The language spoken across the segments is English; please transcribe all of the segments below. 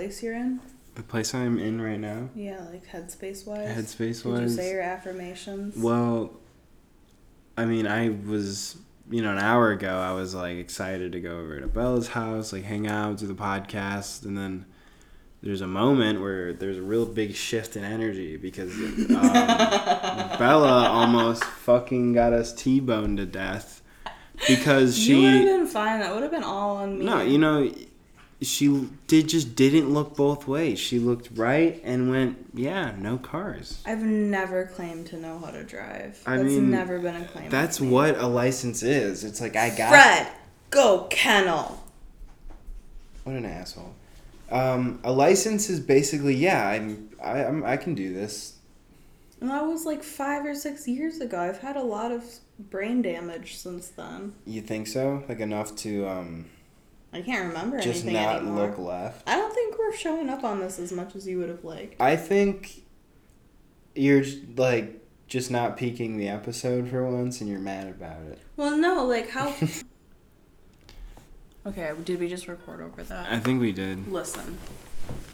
place you're in? The place I'm in right now, Yeah, like headspace wise. headspace Did you wise. say your affirmations? Well, I mean, I was, you know, an hour ago, I was like excited to go over to Bella's house, like hang out, do the podcast, and then there's a moment where there's a real big shift in energy because um, Bella almost fucking got us T-boned to death because you would have been fine. That would have been all on me. No, you know, she did just didn't look both ways. She looked right and went, yeah, no cars. I've never claimed to know how to drive. I That's mean, never been a claim. That's what a license is. It's like I got Fred, go kennel. What an asshole. Um, a license is basically yeah. I'm I I'm, I can do this. And that was like five or six years ago. I've had a lot of brain damage since then. You think so? Like enough to um I can't remember just anything not anymore. look left. I don't think we're showing up on this as much as you would have liked. I think you're like just not peaking the episode for once, and you're mad about it. Well, no, like how. okay, did we just record over that? I think we did. Listen,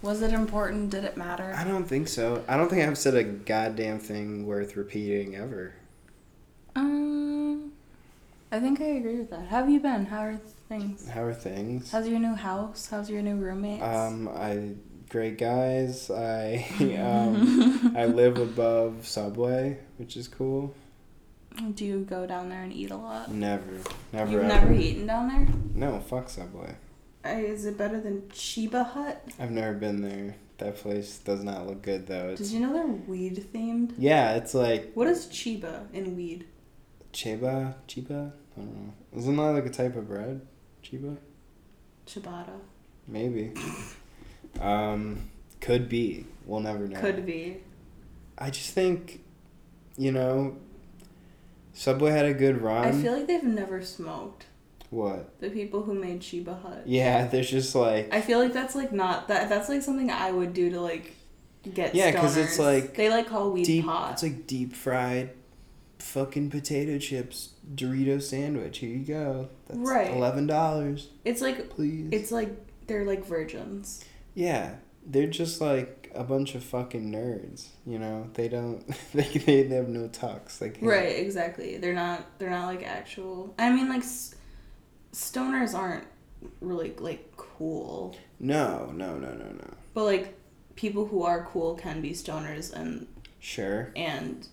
was it important? Did it matter? I don't think so. I don't think I've said a goddamn thing worth repeating ever. Um, I think I agree with that. How have you been? How are things? How are things? How's your new house? How's your new roommates? Um, I great guys. I um, I live above Subway, which is cool. Do you go down there and eat a lot? Never, never. You've ever. never eaten down there? No, fuck Subway. Uh, Is it better than Cheba Hut? I've never been there. That place does not look good though. It's Did you know they're weed themed? yeah, it's like What is Chiba in weed? Chiba, Chiba. I don't know. Isn't that like a type of bread? Chiba, Ciabatta. maybe. um, could be. We'll never know. Could be. I just think, you know, Subway had a good run. I feel like they've never smoked. what? The people who made Cheba Hut. Yeah, there's just like I feel like that's like not that. That's like something I would do to like get. Yeah, because it's like they like call weed deep. pot. It's like deep fried, fucking potato chips Dorito sandwich. Here you go. That's Right. Eleven dollars, it's like please. it's like they're like virgins. yeah, they're just like a bunch of fucking nerds. You know, they don't. They they, they have no tux. Like. Right, exactly. They're not. They're not like actual. I mean, like stoners aren't really like cool, No, no, no, no, no. but like people who are cool can be stoners and Sure. and.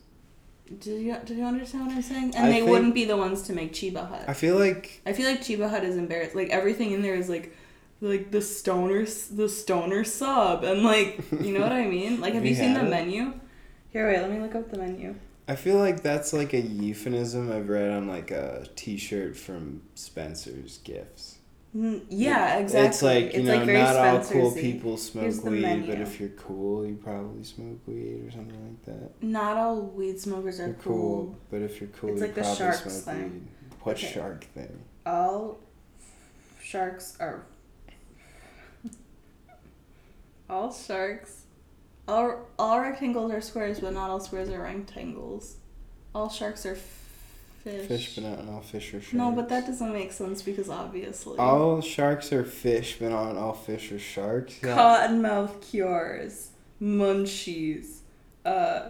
Do you do you understand what I'm saying? I And they think- wouldn't be the ones to make Cheba Hut. I feel like I feel like Cheba Hut is embarrassed. Like everything in there is like, like the stoner, the stoner sub, and like, you know what I mean? Like, have you seen the it? menu? Here, wait, let me look up the menu. I feel like that's like a euphemism I've read on like a T-shirt from Spencer's Gifts. Mm, Yeah, exactly. It's like you It's, know, like, not all cool people smoke weed, but if you're cool, you probably smoke weed or something like that. Not all weed smokers are cool. cool, but if you're cool, It's you like the sharks smoke thing. weed. What Okay. shark thing? All sharks are. all sharks. All all rectangles are squares, but not all squares are rectangles. All sharks are fish. Fish, but not all fish are sharks. No, but that doesn't make sense because obviously. All sharks are fish, but not all fish are sharks. Yeah. Cottonmouth cures, munchies. Uh,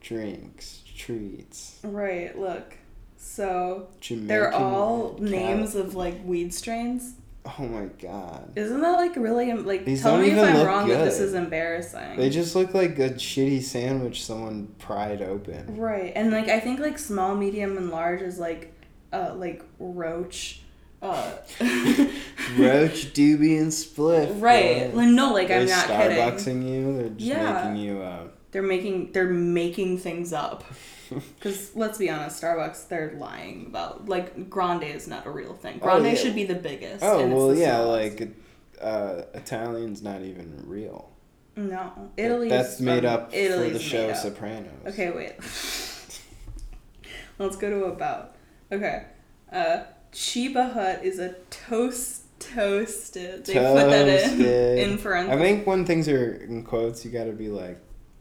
Drinks, treats. right. Look, so Jamaican they're all names of like weed strains. Oh my god. Isn't that like really like? These tell me if I'm wrong that this is embarrassing. They just look like a shitty sandwich someone pried open. right, and like I think like small, medium, and large is like, uh, like roach. Uh, Roach, doobie, and spliff. right. Like, no, like They're I'm not kidding. Starbucksing you. They're just Yeah. making you. Uh, They're making they're making things up. Because let's be honest, Starbucks they're lying about like Grande is not a real thing. Oh, Grande yeah. should be the biggest. oh well, yeah. smallest. Like uh, Italian's not even real. no, Italy. That's made um, up for the show up. Sopranos. Okay, wait. Let's go to about. Okay, uh, Cheba Hut is a toast toasted. They put that in Toasted. in I think when things are in quotes, you got to be like,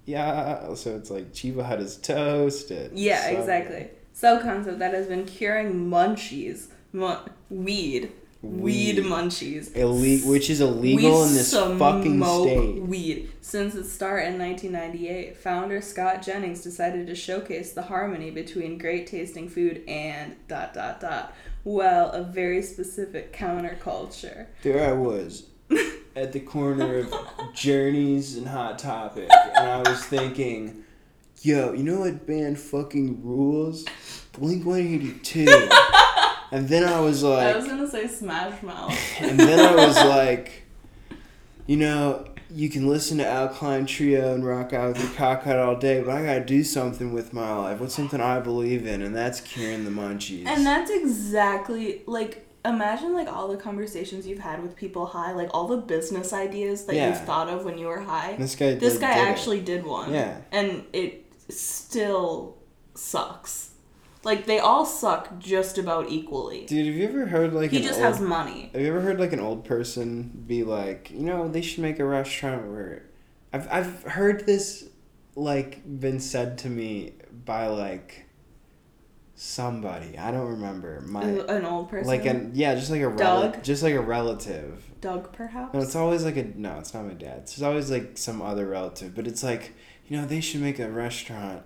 yeah. So it's like Cheba Hut is toasted. Yeah, So- exactly. So concept that has been curing munchies, mu- weed, weed, Weed. munchies. Ille- which is illegal in this fucking state. Weed. Since its start in 1998, founder Scott Jennings decided to showcase the harmony between great tasting food and dot dot dot. Well, a very specific counterculture. There I was at the corner of Journeys and Hot Topic, and I was thinking, yo, you know what band fucking rules? Blink 182. and then I was like. I was gonna say Smash Mouth. and then I was like, you know, you can listen to Alkaline Trio and rock out with your cock out all day, but I gotta do something with my life. What's something I believe in? And that's curing the munchies. And that's exactly like imagine like all the conversations you've had with people high, like all the business ideas that Yeah. you've thought of when you were high. this guy, This like, guy did it. actually did one. Yeah. And it still sucks. Like they all suck just about equally. Dude, have you ever heard like he an just old- has money. Have you ever heard like an old person be like, you know, they should make a restaurant where I've I've heard this like been said to me by like somebody. I don't remember. My An old person. like an yeah, just like a rel- Doug? just like a relative. Doug perhaps? No, it's always like a no, it's not my dad. It's always like some other relative, but it's like, you know, they should make a restaurant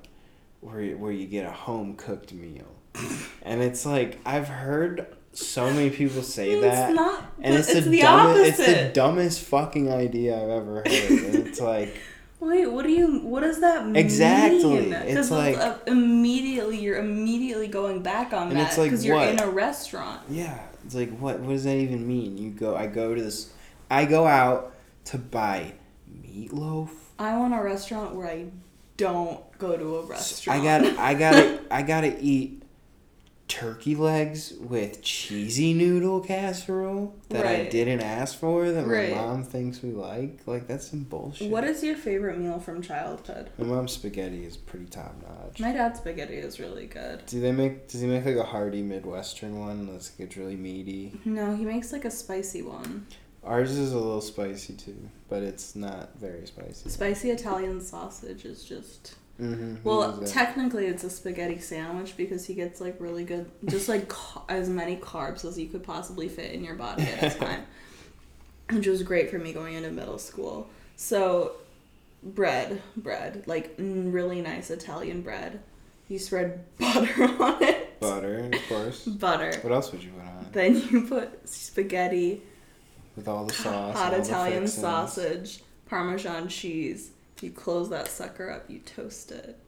where where you get a home cooked meal. and it's like I've heard so many people say that It's not and it's, it's the, the dumbest opposite. it's the dumbest fucking idea I've ever heard. and it's like Wait, what do you? What does that mean? Exactly. It's 'Cause like- uh, immediately you're immediately going back on And that it's like, because you're what? in a restaurant. yeah, it's like what what does that even mean? You go I go to this I go out to buy meatloaf. I want a restaurant where I don't go to a restaurant. I got I gotta I gotta eat turkey legs with cheesy noodle casserole that I didn't ask for that my mom thinks we like. Like that's some bullshit. What is your favorite meal from childhood? my mom's spaghetti is pretty top notch. My dad's spaghetti is really good. Do they make does he make like a hearty midwestern one that's like it's really meaty? No, he makes like a spicy one. Ours is a little spicy too, but it's not very spicy. Spicy Italian sausage is just Mm-hmm. well, technically it's a spaghetti sandwich because he gets like really good, just like ca- as many carbs as you could possibly fit in your body at a time, which was great for me going into middle school. So, bread, bread, like really nice Italian bread. You spread butter on it. butter, of course. Butter. What else would you put on? It? Then you put spaghetti, With all the sauce. hot Italian sausage, Parmesan cheese. You close that sucker up. You toast it.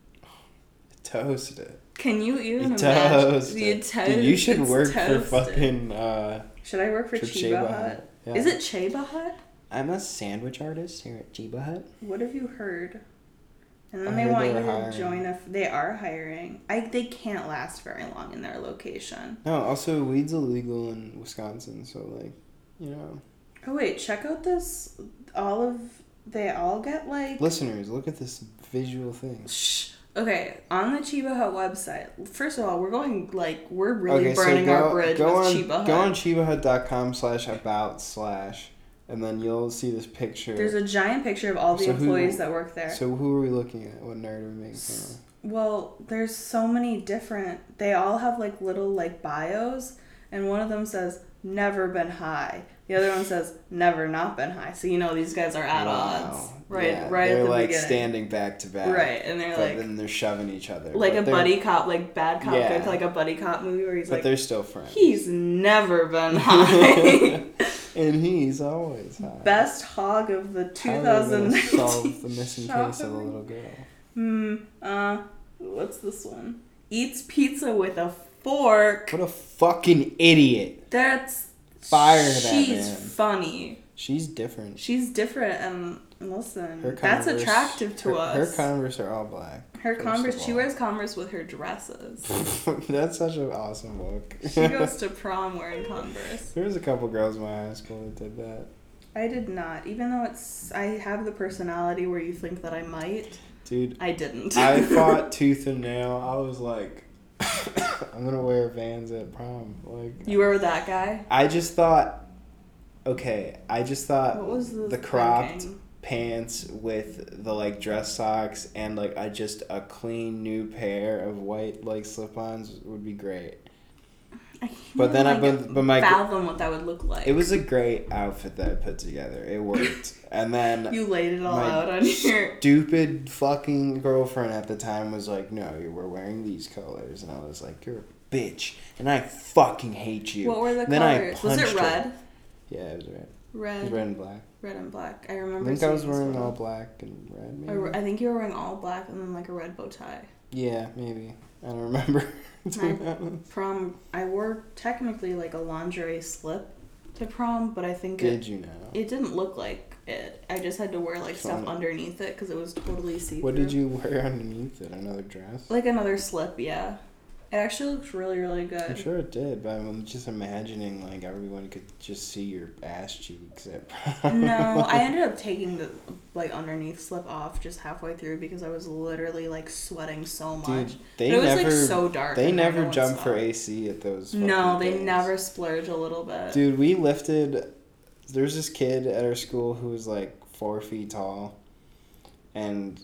Toast it. Can you even You imagine? toast You it. Dude, you should work for fucking uh Should I work for for Chiba, Cheba Hut? Hut. Yeah. Is it Cheba Hut? I'm a sandwich artist here at Cheba Hut. What have you heard? And then I they want you to hiring. join a. They are hiring. I. They can't last very long in their location. No, also weed's illegal in Wisconsin, so like, you know. Oh wait, check out this. All of they all get like. Listeners, look at this visual thing. Shh. Okay, on the Cheba Hut website. First of all, we're going like we're really okay, burning so go, our bridge go with on, Cheba Hut. Go on chebahut.com slash about slash, and then you'll see this picture. There's a giant picture of all the So who- employees that work there. So who are we looking at? What nerd are we making fun of? Well, there's so many different. They all have like little like bios, and one of them says never been high. The other one says never not been high. So you know these guys are at odds, right? Yeah, right They're at the like beginning, standing back to back. right? And they're But like then they're shoving each other. like a buddy cop, like bad cop, Yeah. good, like a buddy cop movie where he's But like they're still friends. he's never been high. and he's always high. Best hog of the How are they gonna 2019. solve the missing case of the little girl. Hmm. Uh, what's this one? Eats pizza with a fork. What a fucking idiot. That's Fire that She's man. funny. She's different. She's different and listen, Her that's attractive to her, us. Her Converse are all black. Her Converse. She wears Converse with her dresses. That's such an awesome look. she goes to prom wearing Converse. there was a couple girls in my high school that did that. I did not, even though it's. I have the personality where you think that I might. Dude, I didn't. I fought tooth and nail. I was like, I'm gonna wear Vans at prom. Like, You were that guy. I just thought, okay, I just thought What was the cropped thinking? pants with the like dress socks and like a just a clean new pair of white like slip-ons would be great. I But then I- even, but- but my- fathom what that would look like. It was a great outfit that I put together. It worked. and then You laid it all out on your. stupid fucking girlfriend at the time was like, "No, you were wearing these colors," and I was like, "You're a bitch," and I fucking hate you. What were the And then I colors? Was it punched her. red? Yeah, it was red. Red, was red and black. red and black. I remember. I think I was wearing all black and red. Maybe. I think you were wearing all black and then like a red bow tie. Yeah, maybe. I don't remember. My- Prom, I wore technically like a lingerie slip to prom, but I think it, Did you know? it didn't look like it. I just had to wear like stuff underneath it because it was totally see through. What did you wear underneath it? Another dress? Like another slip, yeah. It actually looks really, really good. I'm sure it did, but I'm just imagining like everyone could just see your ass cheeks at no, I ended up taking the like underneath slip off just halfway through because I was literally like sweating so much. Dude, they but it was never, like so dark. they never jump for. AC at those. No, they never splurge a little bit. Dude, we lifted. There's this kid at our school who was like four feet tall, and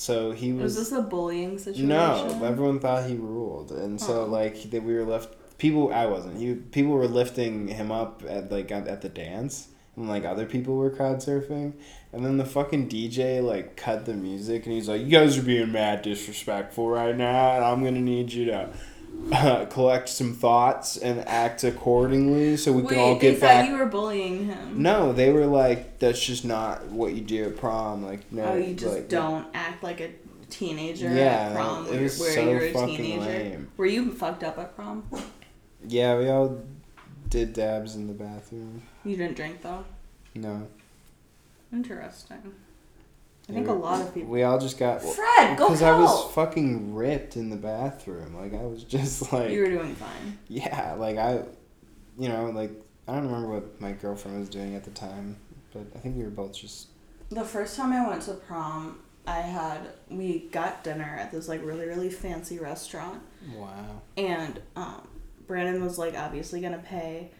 so he was was. this a bullying situation? no, everyone thought he ruled, and so Oh. like that we were left. People, I wasn't. He people were lifting him up at like at, at the dance, and like other people were crowd surfing, and then the fucking DJ like cut the music, and he's like, "You guys are being mad disrespectful right now, and I'm gonna need you to." Uh, collect some thoughts and act accordingly so we Wait, can all they get thought back you were bullying him. no, they were like, "That's just not what you do at prom." Like, no, oh, you just like, don't act like a teenager Yeah, at prom it where, was where so you're a fucking teenager. lame. Were you fucked up at prom? Yeah, we all did dabs in the bathroom. You didn't drink though. No, Interesting. I think we, a lot of people. We all just got Fred, go because I was fucking ripped in the bathroom. Like I was just like, You were doing fine. yeah, like I, you know, like I don't remember what my girlfriend was doing at the time, but I think we were both just The first time I went to prom, I had we got dinner at this like really really fancy restaurant, wow. and um, Brandon was like obviously gonna pay,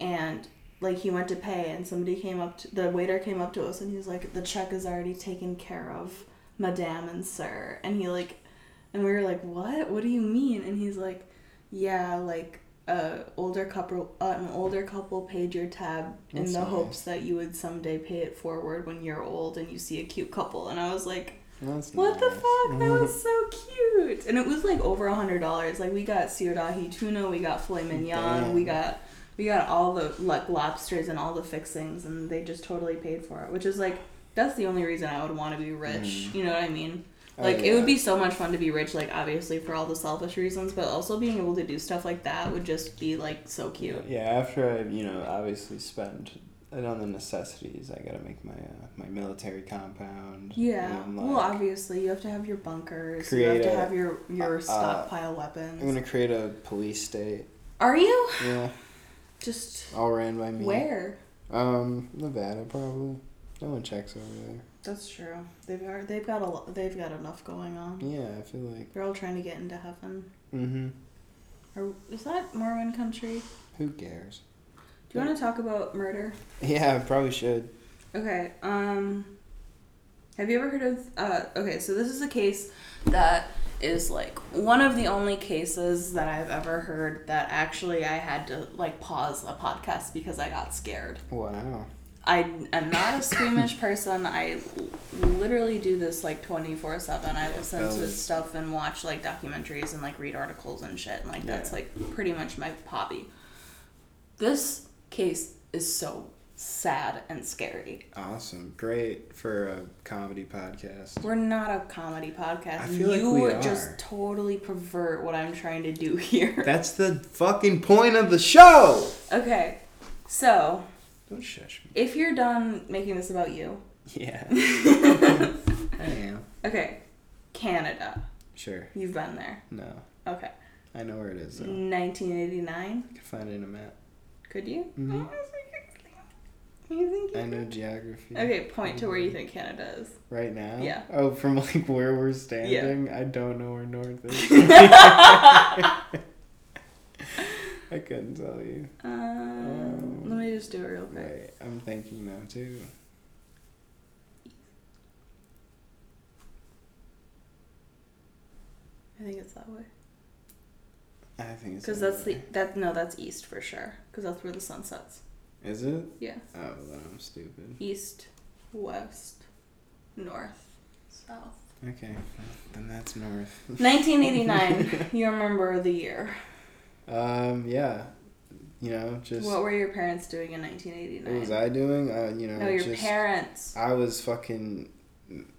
and like he went to pay, and somebody came up to the waiter came up to us, and he's like, "The check is already taken care of, Madame and Sir," and he like, and we were like, "What? What do you mean?" And he's like, "Yeah, like." A older couple, uh, an older couple paid your tab in the nice. hopes that you would someday pay it forward when you're old and you see a cute couple. And I was like, That's what the fuck? That was so cute. And it was like over a hundred dollars. Like we got seared tuna, we got filet mignon, Damn. we got we got all the like lobsters and all the fixings, and they just totally paid for it. Which is like that's the only reason I would want to be rich. Mm. You know what I mean? Oh, Like it would be so much fun to be rich. Like obviously for all the selfish reasons, but also being able to do stuff like that would just be like so cute. Yeah, after I, you know, obviously spend it on the necessities, I gotta make my uh, my military compound. Yeah. and, well, obviously you have to have your bunkers. You have to a- have your your uh, stockpile weapons. I'm gonna create a police state. Are you? Yeah, Just all ran by me. where? Um, Nevada probably. No one checks over there. That's true. They've got they've got a they've got enough going on. Yeah, I feel like. They're all trying to get into heaven. Mm-hmm. Or is that Mormon country? Who cares? Do you want to talk about murder? Yeah, I probably should. Okay. Um. Have you ever heard of? Uh. Okay. So this is a case that is like one of the only cases that I've ever heard that actually I had to like pause a podcast because I got scared. Wow. I am not a squeamish person. I literally do this like 24 7. I listen to stuff and watch like documentaries and like read articles and shit. And like that's like pretty much my hobby. This case is so sad and scary. Awesome. Great for a comedy podcast. We're not a comedy podcast. I feel like you we just totally pervert what I'm trying to do here. That's the fucking point of the show. okay, so Don't shush me. if you're done making this about you, Yeah. I am. okay, Canada. Sure. You've been there. No. Okay. I know where it is though. 1989. I can find it in a map. Could you? Mhm. You think I know geography. Okay, point to where you think Canada is. Right now? Yeah. Oh, from like where we're standing? I don't know where north is. I couldn't tell you. Um, let me just do it real quick. I'm thinking now too. I think it's that way. I think it's Because that's the that no, that's east for sure. Because that's where the sun sets. Is it? Yeah. Oh, then I'm stupid. East, west, north, south. Okay, well, then that's north. 1989. you remember the year? Um, yeah. You know, just what were your parents doing in 1989? what 1989? was I doing? Uh, you know, no, your just parents. I was fucking,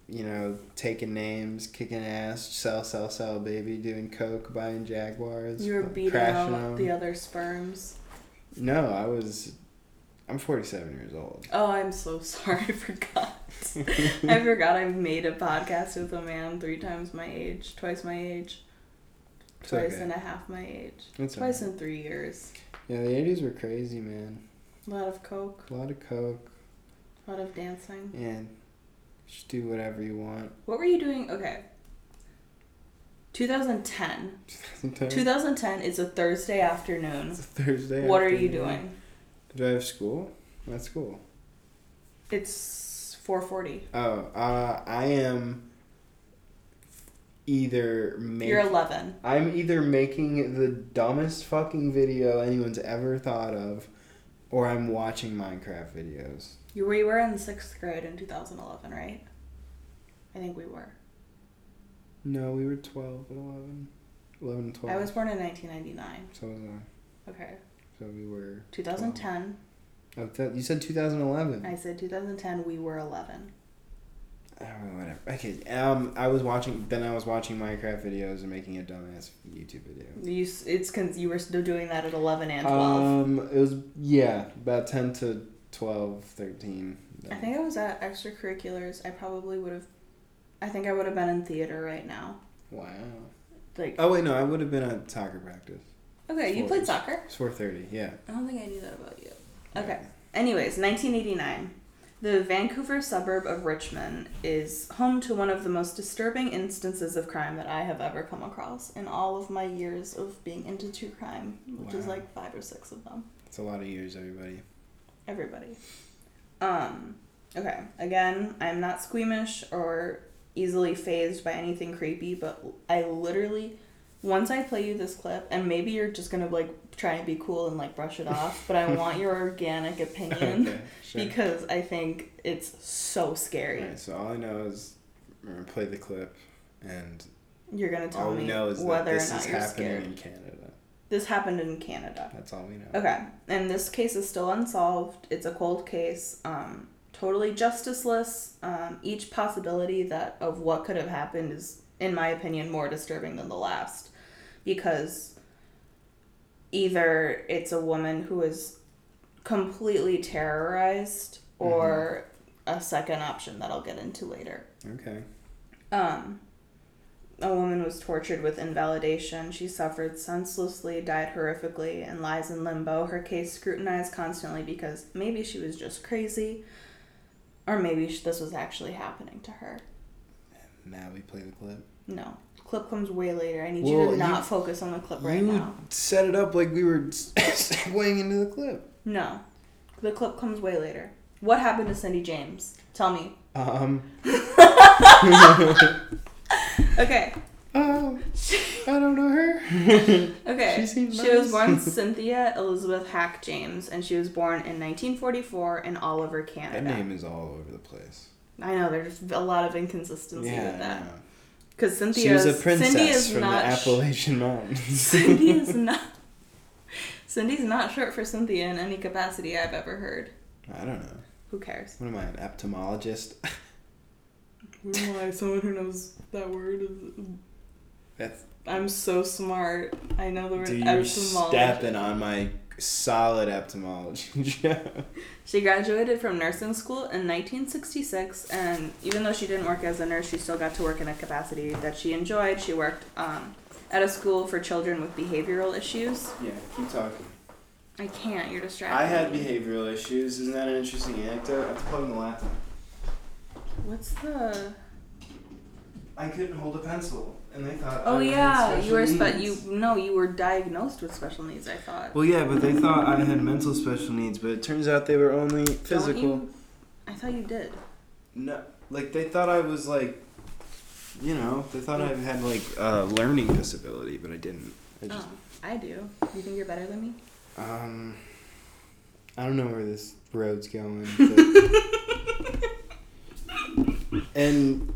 you know, taking names, kicking ass, sell, sell, sell, baby, doing coke, buying Jaguars, You were beating crashing out them. the other sperms. No, I was. I'm 47 years old. Oh, I'm so sorry. I forgot. I forgot I've made a podcast with a man three times my age, twice my age, It's twice okay. and a half my age, It's twice alright. in three years. Yeah, the 80s were crazy, man. A lot of coke, A lot of coke, a lot of dancing. and just do whatever you want. What were you doing? Okay. 2010. 2010. 2010 is a Thursday afternoon. It's a Thursday. What are you doing? Do I have school? At school. It's 4:40. Oh, uh, I am either making. You're 11. I'm either making the dumbest fucking video anyone's ever thought of, or I'm watching Minecraft videos. You we were in sixth grade in 2011, right? I think we were. No, we were 12 and 11. 11 and 12. I was born in 1999. So was I. Okay. So we were. 2010. Oh, th- you said 2011. I said 2010. We were 11. Oh, whatever. Okay. Um, I was watching. Then I was watching Minecraft videos and making a dumbass YouTube video. You it's cause you were still doing that at 11 and 12. Um, it was yeah, about 10 to 12, 13. I think I was at extracurriculars. I probably would have. I think I would have been in theater right now. Wow. Like Oh wait, no, I would have been at soccer practice. Okay, you played soccer. It's 4:30. Yeah. I don't think I knew that about you. Okay. Anyways, 1989. The Vancouver suburb of Richmond is home to one of the most disturbing instances of crime that I have ever come across in all of my years of being into true crime, which is Wow. like five or six of them. It's a lot of years, everybody. Everybody. Um, okay. Again, I'm not squeamish or easily phased by anything creepy, but I literally once I play you this clip, and maybe you're just gonna like try and be cool and like brush it off, but I want your organic opinion okay, sure. because I think it's so scary. Alright, so all I know is we're gonna play the clip, and You're gonna tell all we me know is whether or this not is you're happening scared. in Canada. This happened in Canada. That's all we know. Okay, and this case is still unsolved. It's a cold case, um, totally justiceless. Um, each possibility that of what could have happened is, in my opinion, more disturbing than the last, because either it's a woman who is completely terrorized, or a second option that I'll get into later. Okay. Um, a woman was tortured with invalidation. She suffered senselessly, died horrifically, and lies in limbo. Her case scrutinized constantly because maybe she was just crazy, or maybe this was actually happening to her. Now we play the clip. No. The clip comes way later. I need you to not you- focus on the clip right you now. set it up like we were segueing into the clip. No. The clip comes way later. What happened to Cindy James? Tell me. Um. Okay. um. I don't know her. Okay. She seems She was born Cynthia Elizabeth Hack James, and she was born in 1944 in Oliver, Canada. That name is all over the place. I know there's a lot of inconsistency Yeah. with that. Because Cynthia. She was a Cindy princess is from the not. sh- Appalachian Mountains. Cindy is not. Cindy's not short for Cynthia in any capacity I've ever heard. I don't know. Who cares? What am I, an ophthalmologist? Who am I? Someone who knows that word is. That's I'm so smart. I know the word dude, you're etymology. stepping on my solid ophthalmology. She graduated from nursing school in 1966, and even though she didn't work as a nurse, she still got to work in a capacity that she enjoyed. She worked um, at a school for children with behavioral issues. Yeah, keep talking. I can't. You're distracted. I had behavioral issues. Isn't that an interesting anecdote? I have to plug in the laptop. What's the? I couldn't hold a pencil, and they thought. Oh I yeah, special you were spe- you no, you were diagnosed with special needs. I thought. Well, yeah, but they thought I had mental special needs, but it turns out they were only physical. you- I thought you did. No, like they thought I was like, you know, they thought I had like a learning disability, but I didn't. I just, Oh, I do. You think you're better than me? um, I don't know where this road's going. But in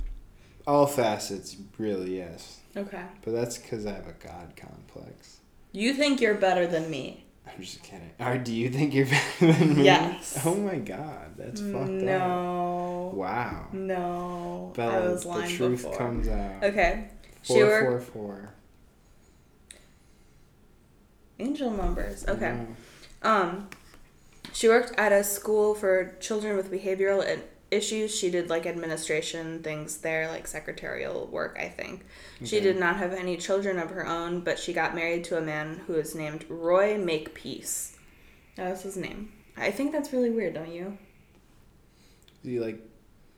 all facets, really, yes. Okay. But that's because I have a god complex. You think you're better than me? I'm just kidding. Or do you think you're better than me? Yes. Oh my god, that's fucked up. no. Wow. No. I Bella, was the truth before. comes out. Okay. Four, worked four, four. angel numbers. Okay. No. Um, she worked at a school for children with behavioral i- issues. She did like administration things there, like secretarial work, I think. She did not have any children of her own, but she got married to a man who is named Roy Makepeace. That was his name. I think that's really weird, don't you? Do you like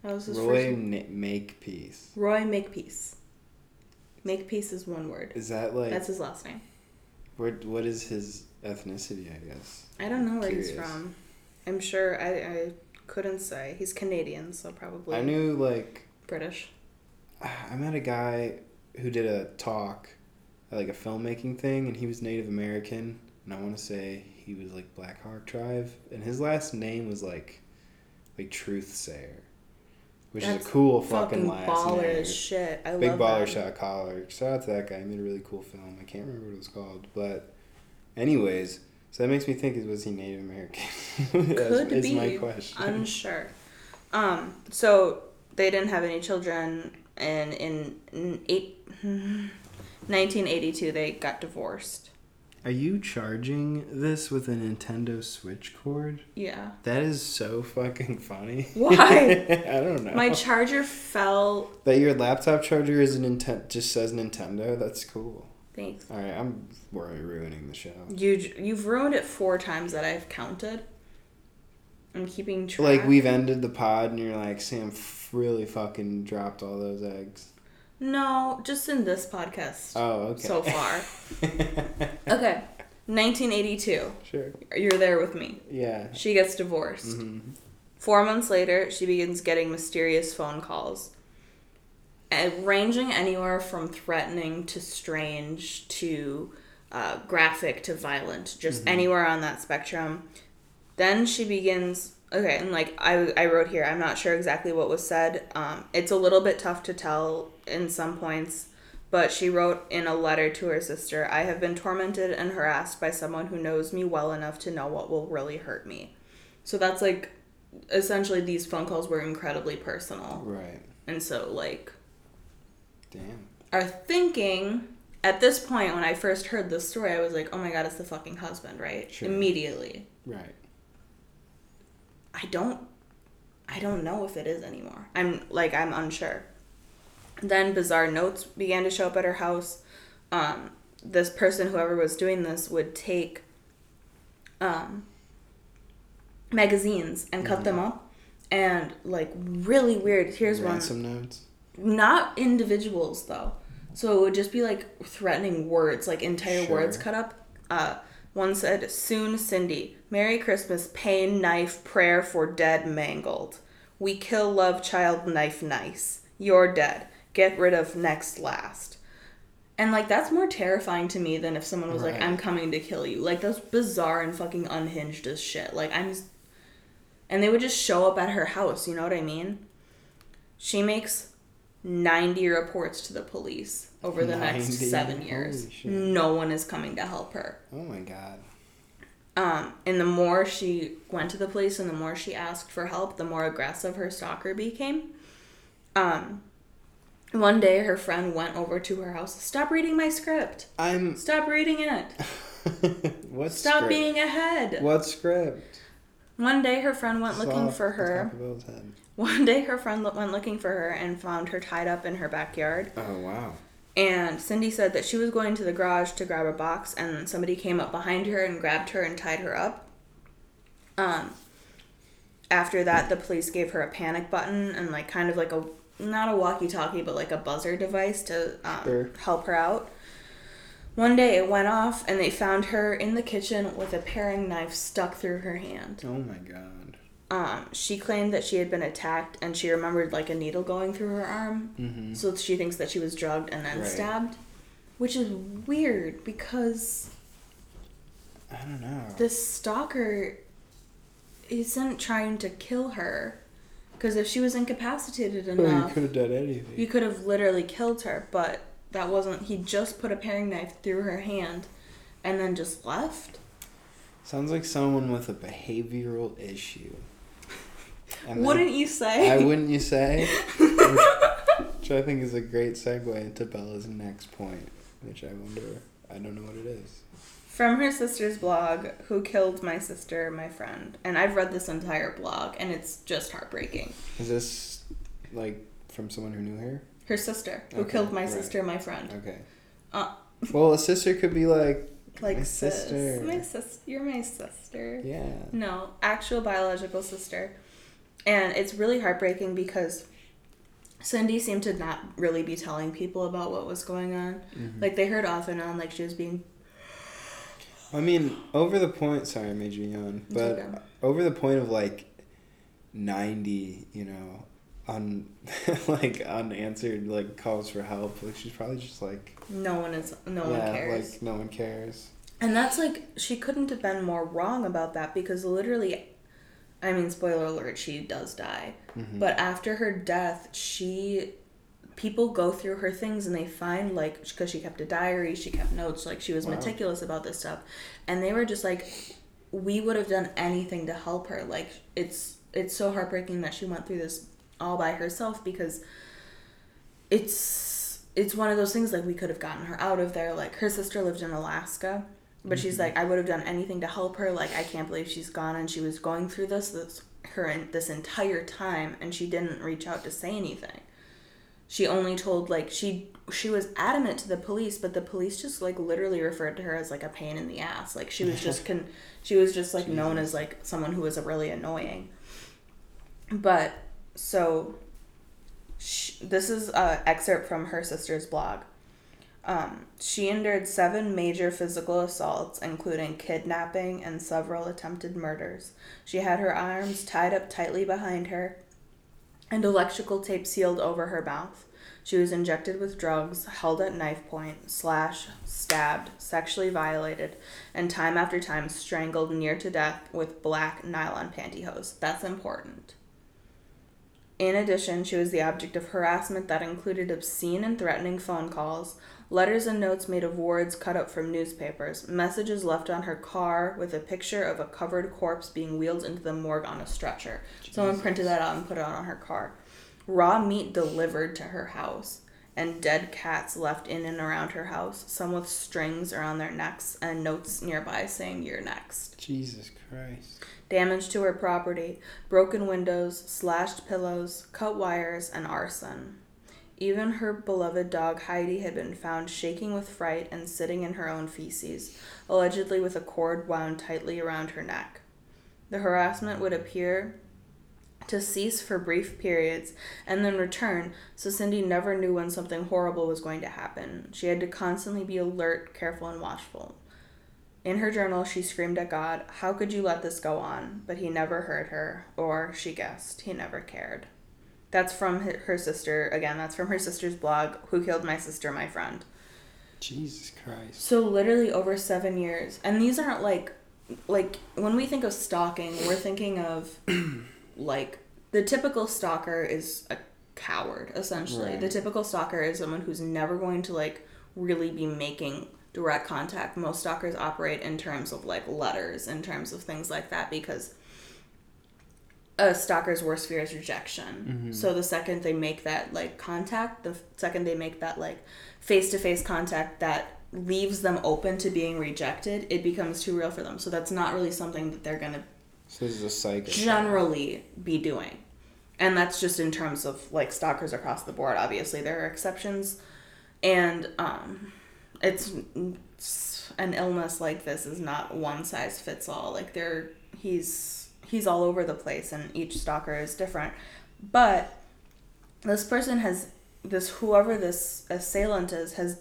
That was his Roy first N- make? Roy Makepeace. Makepeace is one word. Is that like That's his last name. what? What is his ethnicity? I guess. I don't know where he's from. I'm sure I, I couldn't say. He's Canadian, so probably I knew like British. I met a guy who did a talk, like a filmmaking thing, and he was Native American, and I want to say he was like Black Hawk Tribe, and his last name was like, like Truth Sayer, which That's is a cool fucking, Fucking last baller name. as shit. I Big love baller that. shot collar. Shout out to that guy. He made a really cool film. I can't remember what it was called, but anyways, so that makes me think: was he Native American? Could is be. my question. Unsure. Um. So they didn't have any children, and in, in eight. 1982, they got divorced. Are you charging this with a Nintendo Switch cord? Yeah. That is so fucking funny. Why? I don't know. My charger fell. that your laptop charger is a Nintendo just says Nintendo. That's cool. Thanks. All right, I'm worried ruining the show. You you've ruined it four times that I've counted. I'm keeping track. Like we've ended the pod, and you're like, Sam f- really fucking dropped all those eggs. No, just in this podcast Oh, okay. so far. Okay. 1982. sure. You're there with me. Yeah. She gets divorced. hmm Four months later, she begins getting mysterious phone calls, ranging anywhere from threatening to strange to uh, graphic to violent, just anywhere on that spectrum. Then she begins. Okay, and like I, I wrote here, I'm not sure exactly what was said. Um, it's a little bit tough to tell in some points, but she wrote in a letter to her sister I have been tormented and harassed by someone who knows me well enough to know what will really hurt me. So that's like essentially these phone calls were incredibly personal. Right. And so like Damn. are thinking at this point when I first heard this story, I was like, oh my god, it's the fucking husband, right? Sure. Immediately. Right. I don't I don't know if it is anymore. I'm like I'm unsure. Then bizarre notes began to show up at her house. Um, this person, whoever was doing this, would take um, magazines and cut them up, and like really weird. Here's one. Ransom notes. Not individuals though. So it would just be like threatening words, like entire Sure. words cut up. Uh, one said, "Soon, Cindy. Merry Christmas. Pain, knife, prayer for dead, mangled. We kill, love, child, knife, nice. You're dead. Get rid of next, last." And like that's more terrifying to me than if someone was like, "I'm coming to kill you." Like that's bizarre and fucking unhinged as shit. Like I'm, and they would just show up at her house. You know what I mean? She makes 90 reports to the police over the next seven years. No one is coming to help her. Oh my god. Um, and the more she went to the police and the more she asked for help, the more aggressive her stalker became. Um, one day her friend went over to her house. Stop reading my script. I'm. Stop reading it. what Stop script? being ahead. What script? One day her friend went looking Soft for her. top of Bill's head. One day her friend went looking for her and found her tied up in her backyard. Oh wow. And Cindy said that she was going to the garage to grab a box, and somebody came up behind her and grabbed her and tied her up. Um, after that, the police gave her a panic button and like kind of like a not a walkie-talkie, but like a buzzer device to um, Sure. help her out. One day it went off, and they found her in the kitchen with a paring knife stuck through her hand. Oh my god. Um, she claimed that she had been attacked, and she remembered like a needle going through her arm. Mm-hmm. So she thinks that she was drugged and then Right. stabbed. which is weird because I don't know. this stalker isn't trying to kill her. Because if she was incapacitated Well, enough, you could have done anything. you could have literally killed her. But that wasn't. He just put a paring knife through her hand, and then just left. Sounds like someone with a behavioral issue. And Wouldn't you say? I wouldn't you say? which, which I think is a great segue into Bella's next point, which I wonder. I don't know what it is. From her sister's blog, Who Killed My Sister, My Friend. And I've read this entire blog, and it's just heartbreaking. Is this like from someone who knew her? Her sister, Who Okay, Killed My right. Sister, My Friend. Okay. Uh, Well, a sister could be like, like, My sis. sister. My sis. You're my sister. yeah. No, actual biological sister. And it's really heartbreaking because Cindy seemed to not really be telling people about what was going on. Mhm. Like, they heard off and on, like, she was being. I mean, over the point. Sorry, I made you yawn. But okay. over the point of like ninety, you know, un like unanswered like calls for help. Like she's probably just like No one is. No one cares. like no one cares. And that's like she couldn't have been more wrong about that because literally I mean spoiler alert she does die. Mhm. But after her death, she people go through her things and they find like because she kept a diary, she kept notes, like she was Wow. meticulous about this stuff. And they were just like we would have done anything to help her. Like it's it's so heartbreaking that she went through this all by herself because it's it's one of those things like we could have gotten her out of there. Like her sister lived in Alaska, but she's mm-hmm. like I would have done anything to help her. Like I can't believe she's gone and she was going through this this her this entire time and she didn't reach out to say anything. She only told like she she was adamant to the police, but the police just like literally referred to her as like a pain in the ass. Like she was just con she was just like known as like someone who was really annoying. But so sh this is a excerpt from her sister's blog. Um, she endured seven major physical assaults, including kidnapping and several attempted murders. She had her arms tied up tightly behind her and electrical tape sealed over her mouth. She was injected with drugs, held at knife point, slashed, stabbed, sexually violated, and time after time strangled near to death with black nylon pantyhose. That's important. In addition, she was the object of harassment that included obscene and threatening phone calls, letters and notes made of words cut up from newspapers, messages left on her car with a picture of a covered corpse being wheeled into the morgue on a stretcher. Someone printed that out and put it on her car. Raw meat delivered to her house, and dead cats left in and around her house, some with strings around their necks and notes nearby saying, You're next Jesus Christ. Damage to her property, broken windows, slashed pillows, cut wires, and arson. Even her beloved dog Heidi had been found shaking with fright and sitting in her own feces, allegedly with a cord wound tightly around her neck. The harassment would appear to cease for brief periods and then return, so Cindy never knew when something horrible was going to happen. She had to constantly be alert, careful, and watchful. In her journal, she screamed at God, How could you let this go on? But he never heard her, or she guessed, he never cared. That's from her sister. Again, that's from her sister's blog, Who Killed My Sister, My Friend. Jesus Christ. So, literally over seven years. And these aren't like, like, when we think of stalking, we're thinking of, like, the typical stalker is a coward, essentially. Right. The typical stalker is someone who's never going to, like, really be making direct contact. Most stalkers operate in terms of, like, letters, in terms of things like that, because a stalker's worst fear is rejection. So the second they make that like contact, the second they make that like face to face contact that leaves them open to being rejected, it becomes too real for them. So that's not really something that they're gonna So this is a generally be doing. And that's just in terms of like stalkers across the board. Obviously, there are exceptions, and um, it's, it's an illness like this is not one size fits all. Like there, he's he's all over the place, and each stalker is different. But this person has this whoever this assailant is has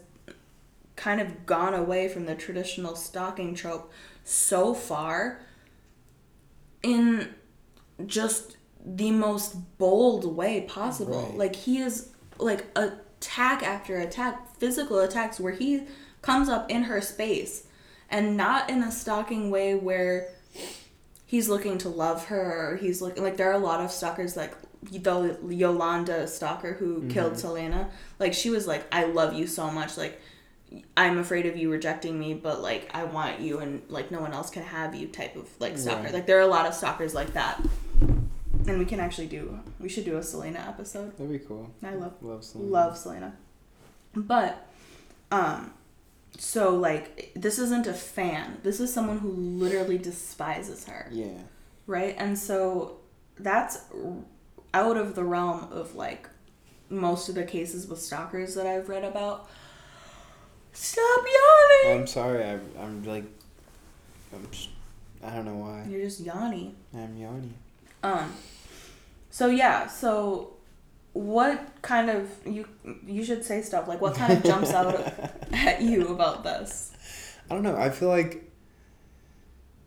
kind of gone away from the traditional stalking trope so far in just the most bold way possible. Right. Like he is like attack after attack, physical attacks where he comes up in her space and not in a stalking way where he's looking to love her or he's looking like there are a lot of stalkers like the Yolanda stalker who mm-hmm. killed Selena. Like she was like, I love you so much. Like I'm afraid of you rejecting me, but like I want you and like no one else can have you type of like stalker. Right. Like there are a lot of stalkers like that. And we can actually do we should do a Selena episode. That'd be cool. I love Love Selena. love Selena. But um so like this isn't a fan. This is someone who literally despises her Yeah. right? And so that's out of the realm of like most of the cases with stalkers that I've read about. Stop yawning! I'm sorry. I, I'm like, I'm. Just, I don't know why. You're just yawning. I'm yawning. Um. So yeah. So, what kind of you you should say stuff like what kind of jumps out at you about this? I don't know. I feel like,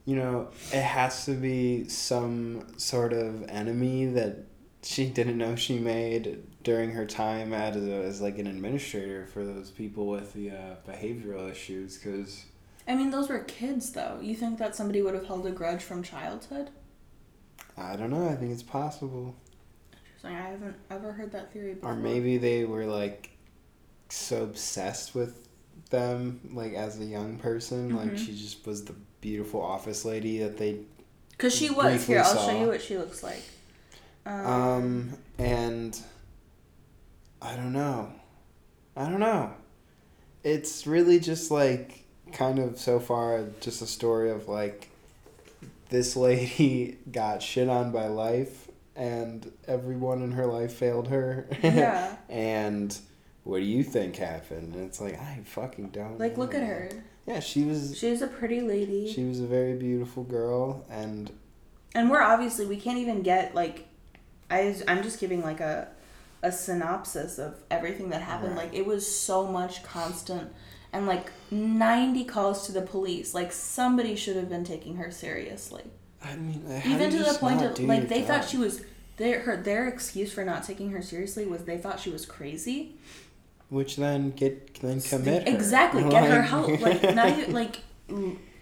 you know, it has to be some sort of enemy that she didn't know she made during her time as, a, as like an administrator for those people with the uh, behavioral issues. Because I mean, those were kids though. You think that somebody would have held a grudge from childhood? I don't know. I think it's possible. Interesting. I haven't ever heard that theory before. Or maybe they were like so obsessed with them, like as a young person. Like Mhm. she just was the beautiful office lady that they Cause she was here. I'll saw. show you what she looks like. Um, Um, and I don't know. I don't know. It's really just like kind of so far just a story of like this lady got shit on by life and everyone in her life failed her. yeah. and what do you think happened? And it's like I fucking don't Like, look at her. Yeah, she was She was a pretty lady. she was a very beautiful girl and and we're obviously we can't even get like, I I'm just giving like a, a synopsis of everything that happened. Right. Like it was so much constant, and like ninety calls to the police. Like somebody should have been taking her seriously. I mean, even to the point of like they thought she was. Their, her their excuse for not taking her seriously was they thought she was crazy. Which then get then commit her. Exactly, get her help. Like not even like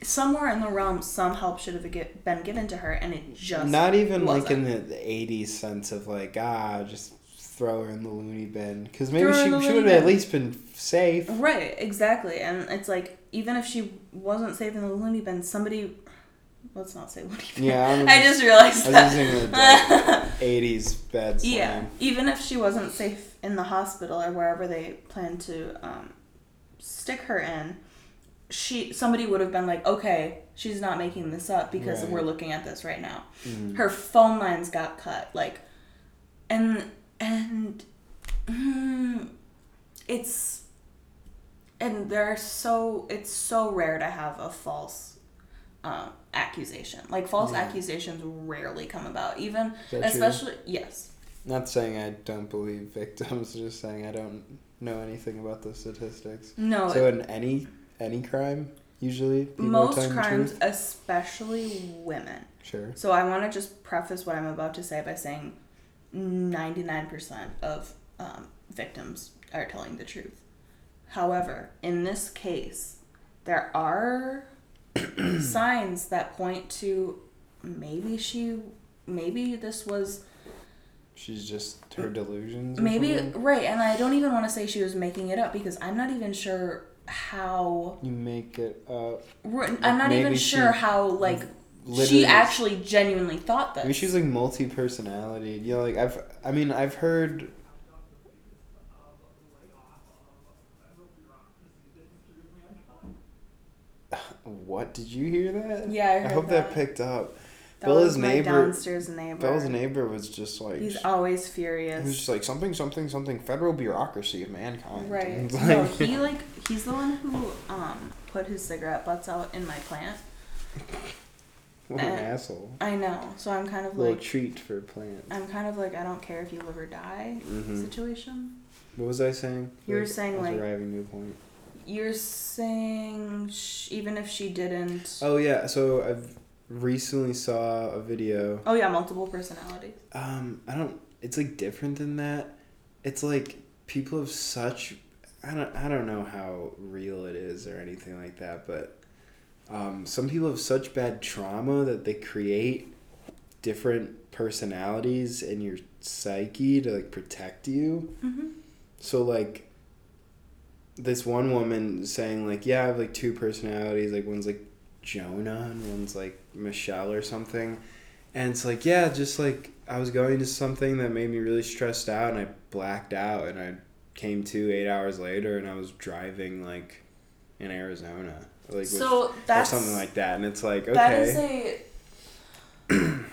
somewhere in the realm, some help should have been given to her, and it just Not even like in the '80s sense of like ah, just throw her in the loony bin because maybe Throw her in she she would have at least been safe. right, exactly. And it's like even if she wasn't safe in the loony bin, somebody. Let's not say what bin. Yeah, I'm I just realized I was that. using the like, '80s bad slang. Yeah, even if she wasn't safe in the hospital or wherever they planned to um, stick her in, she somebody would have been like, okay, she's not making this up because Right. we're looking at this right now. Mhm. Her phone lines got cut, like, and and mm, it's and there are so it's so rare to have a false um, accusation. Like false Yeah. accusations rarely come about, even that true? especially yes. Not saying I don't believe victims, just saying I don't know anything about the statistics. No, So in any any crime, usually most crimes, especially women. Sure. So I want to just preface what I'm about to say by saying 99% of um, victims are telling the truth. However, in this case, there are signs that point to maybe she, maybe this was She's just her delusions. maybe something? right, and I don't even want to say she was making it up because I'm not even sure how. you make it up. I'm not even sure how like she actually genuinely thought this. Maybe she's like multi personality. You know, like I've I mean I've heard What did you hear that? Yeah, I I hope that. that. picked up. That Bella's neighbor. downstairs neighbor. Bella's neighbor was just like He's always furious. he was just like something something something federal bureaucracy of mankind. Right. It's No, he like he's the one who um put his cigarette butts out in my plant. what an asshole. I know. So I'm kind of little like treat for plants. I'm kind of like I don't care if you live or die Mhm. situation. What was I saying? You were Like, saying, I was like- arriving to a point. You're saying sh- even if she didn't. Oh yeah, so I've recently saw a video. Oh yeah, multiple personalities. Um, I don't. It's like different than that. It's like people have such I don't I don't know how real it is or anything like that, but um, some people have such bad trauma that they create different personalities in your psyche to like protect you. Mm-hmm. So like this one woman saying like, yeah, I have like two personalities. Like one's like Jonah and one's like Michelle or something. And it's like, yeah, just like I was going to something that made me really stressed out and I blacked out and I came to eight hours later and I was driving like in Arizona. Like So or that's something like that. And it's like, okay. that is a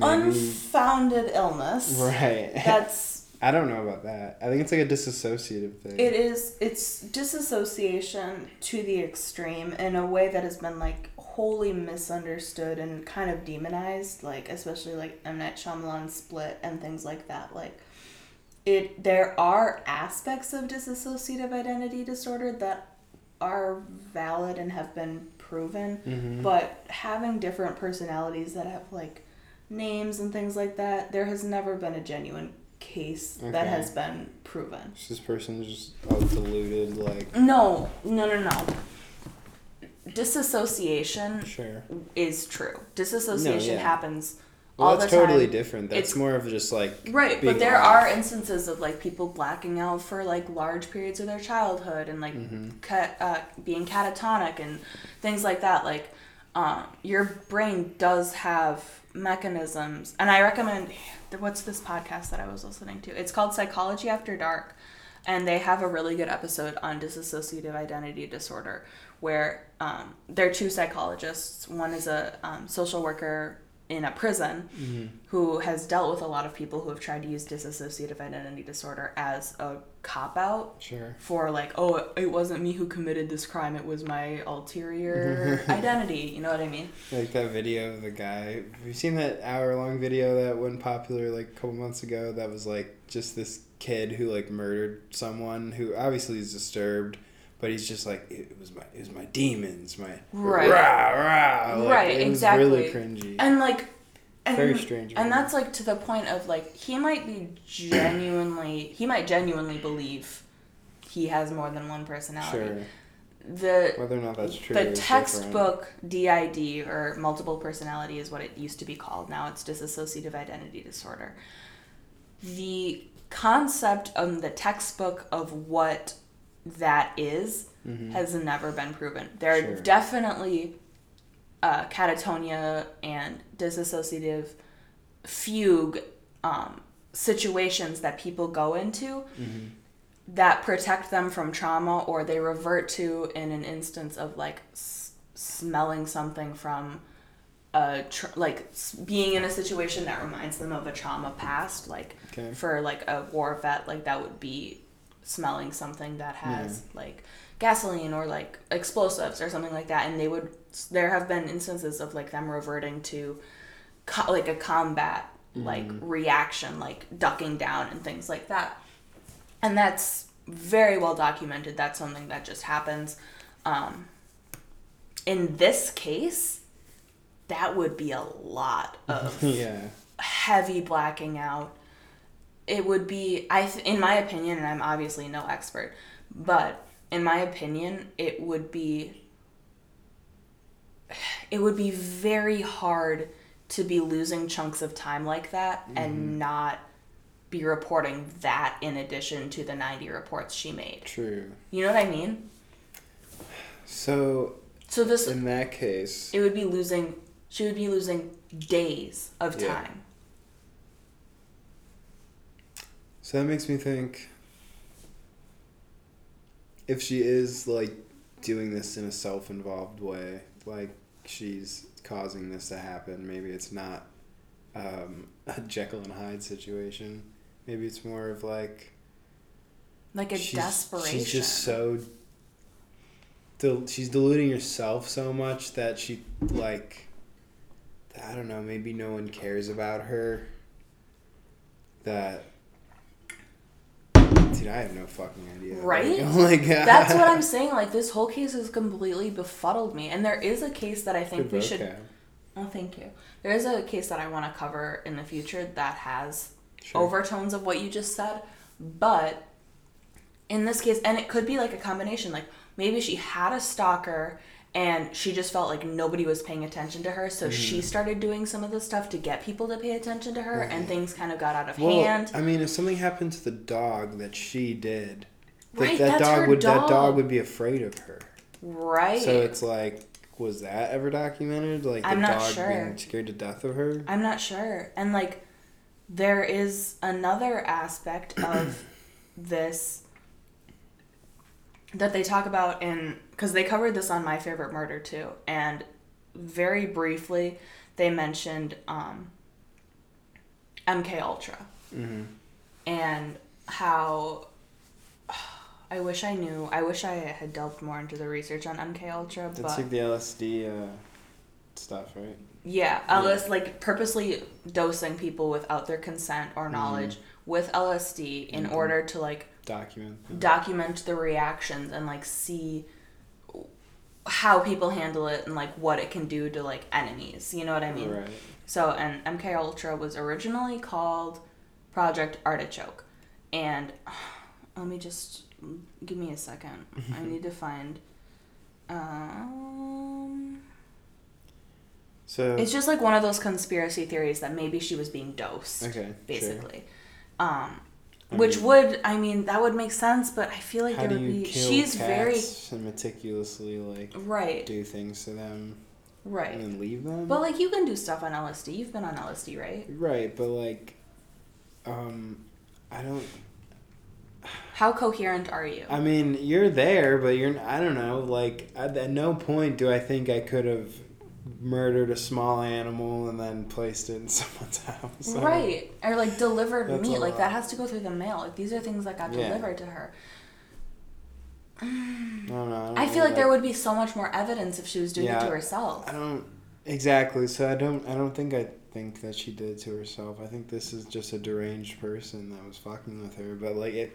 unfounded illness. right. That's I don't know about that. I think it's like a disassociative thing. it is it's disassociation to the extreme in a way that has been like wholly misunderstood and kind of demonized, like especially like M Night Shyamalan Split and things like that. Like it there are aspects of dissociative identity disorder that are valid and have been proven, Mhm. but having different personalities that have like names and things like that, there has never been a genuine case that has been proven. This person's just all deluded, like No, no, no, no. Disassociation sure. is true. Disassociation yeah. happens Well, all that's the time. totally different. That's It's- more of just like Right, but there off. are instances of like people blacking out for like large periods of their childhood and like Mhm. ca- uh, being catatonic and things like that. Like, um, your brain does have mechanisms, and I recommend. What's this podcast that I was listening to? It's called Psychology After Dark, and they have a really good episode on dissociative identity disorder, where um, they're two psychologists. One is a um, social worker in a prison Mhm. who has dealt with a lot of people who have tried to use dissociative identity disorder as a cop out Sure. for like oh it wasn't me who committed this crime it was my ulterior identity you know what i mean Like that video of the guy. Have you seen that hour long video that went popular like a couple months ago? That was like just this kid who like murdered someone who obviously is disturbed, but he's just like it was my it was my demons, my Right. rah rah. Like, Right, it was Really exactly. cringy. and like and, Very strange. and that's like to the point of like he might be genuinely he might genuinely believe he has more than one personality sure. the Whether or not that's true. the is different. textbook DID or multiple personality is what it used to be called. Now it's dissociative identity disorder. The concept of the textbook of what that is Mhm. has never been proven. There are definitely uh, catatonia and disassociative fugue um, situations that people go into Mhm. that protect them from trauma or they revert to in an instance of like s- smelling something from a tr- like being in a situation that reminds them of a trauma past like Okay. for like a war vet like that would be smelling something that has like gasoline or like explosives or something like that and they would there have been instances of like them reverting to co- like a combat like reaction like ducking down and things like that. And that's very well documented that's something that just happens um, in this case that would be a lot of yeah. heavy blacking out it would be i th- in my opinion and i'm obviously no expert but in my opinion it would be it would be very hard to be losing chunks of time like that and mm-hmm. not be reporting that in addition to the 90 reports she made True. you know what i mean So so this in that case, it would be losing she would be losing days of Yeah. time So that makes me think if she is like doing this in a self involved way, like she's causing this to happen, maybe it's not um, a Jekyll and Hyde situation. Maybe it's more of like like a she's, desperation She's just so. Del- she's deluding herself so much that she like. I don't know. Maybe no one cares about her. That. Dude, I have no fucking idea. Right? Like, oh my god. That's what I'm saying. Like this whole case has completely befuddled me, and there is a case that I think Good we should. Oh, thank you. There is a case that I want to cover in the future that has Sure. overtones of what you just said, but in this case, and it could be like a combination. Like maybe she had a stalker and she just felt like nobody was paying attention to her, so she mm-hmm. started doing some of the stuff to get people to pay attention to her, and mm-hmm. things kind of got out of Well, hand. I mean, if something happened to the dog that she did, that, Right, that dog would that dog. dog would be afraid of her. Right. So it's like, was that ever documented? Like the I'm not dog sure. being scared to death of her? I'm not sure. And like there is another aspect of this that they talk about in cuz they covered this on my favorite murder too and very briefly they mentioned um MK Ultra Mm-hmm. and how I wish I knew. I wish I had delved more into the research on MK Ultra, but like the LSD uh, stuff, right? Yeah, LS like purposely dosing people without their consent or knowledge with LSD in Mhm. order to like Document. document the reactions and like see how people handle it and like what it can do to like enemies. You know what I mean? Right. So, and MK Ultra was originally called Project Artichoke, and let me just give me a second. I need to find. Um, So. it's just like one of those conspiracy theories that maybe she was being dosed, okay. Sure. Um, I which mean, would, I mean, that would make sense, but I feel like do would be. She's very and meticulously like right, do things to them right. and then leave them? But like you can do stuff on LSD. You've been on LSD, right? right, but like, um, I don't. How coherent are you? I mean, you're there, but you're. I don't know. Like, at no point do I think I could have murdered a small animal and then placed it in someone's house. Right. Or like delivered That's meat. Like that has to go through the mail. Like these are things that got Yeah. delivered to her. I don't know. I, don't I feel like there would be so much more evidence if she was doing it to herself. I don't exactly. So I don't. I don't think I think that she did it to herself. I think this is just a deranged person that was fucking with her. But like, if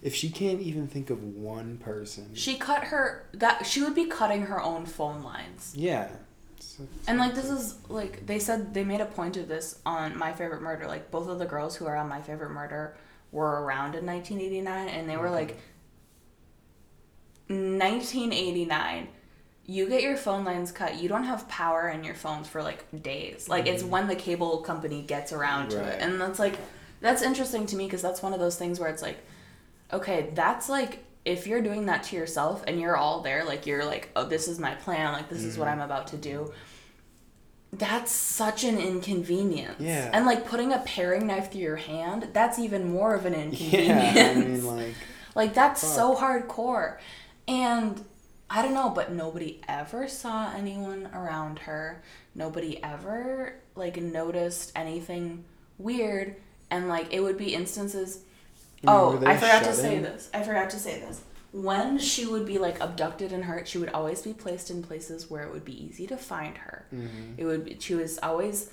if she can't even think of one person, She cut her that she would be cutting her own phone lines. yeah. And like this is like they said they made a point of this on My Favorite Murder. Like both of the girls who are on My Favorite Murder were around in 1989 and they were mm-hmm. like 1989 you get your phone lines cut. You don't have power in your phones for like days. Like it's mm-hmm. when the cable company gets around to Right. it and that's like that's interesting to me because that's one of those things where it's like okay that's like if you're doing that to yourself and you're all there like you're like oh this is my plan like this is what mm-hmm. i'm about to do that's such an inconvenience Yeah. and like putting a paring knife through your hand that's even more of an inconvenience Yeah, I mean, like, like that's so hardcore. And I don't know, but nobody ever saw anyone around her. Nobody ever like noticed anything weird and like it would be instances Oh, I forgot to say in? this. I forgot to say this. When she would be like abducted and hurt, she would always be placed in places where it would be easy to find her. Mm-hmm. It would be, she was always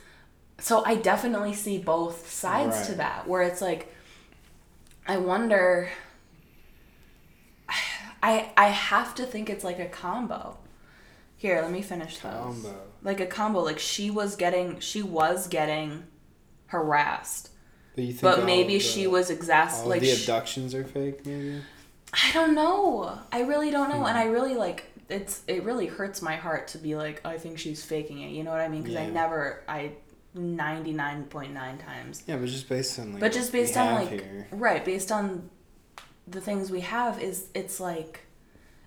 so I definitely see both sides to that where it's like I wonder I I have to think it's like a combo. Here, let me finish. Combo. Like a combo like she was getting she was getting harassed. But you think But maybe the- she was exas like the abductions are fake, maybe. I don't know. I really don't know, Hmm. and I really like it's. It really hurts my heart to be like, I think she's faking it. You know what I mean? Because I never, I ninety nine point nine times. Yeah, but just based on like. But just based on like here. right, based on the things we have, is it's like.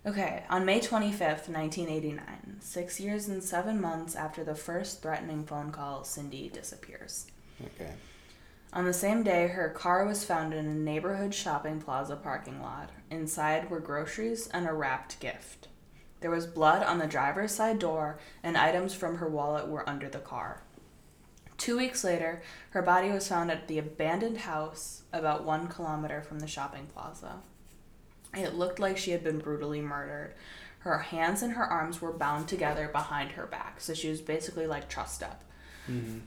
Okay, on May 25th, 1989, six years and seven months after the first threatening phone call, Cindy disappears. Okay. On the same day, her car was found in a neighborhood shopping plaza parking lot. Inside were groceries and a wrapped gift. There was blood on the driver's side door, and items from her wallet were under the car. Two weeks later, her body was found at the abandoned house about one kilometer from the shopping plaza. It looked like she had been brutally murdered. Her hands and her arms were bound together behind her back, so she was basically like trussed up. Mm-hmm.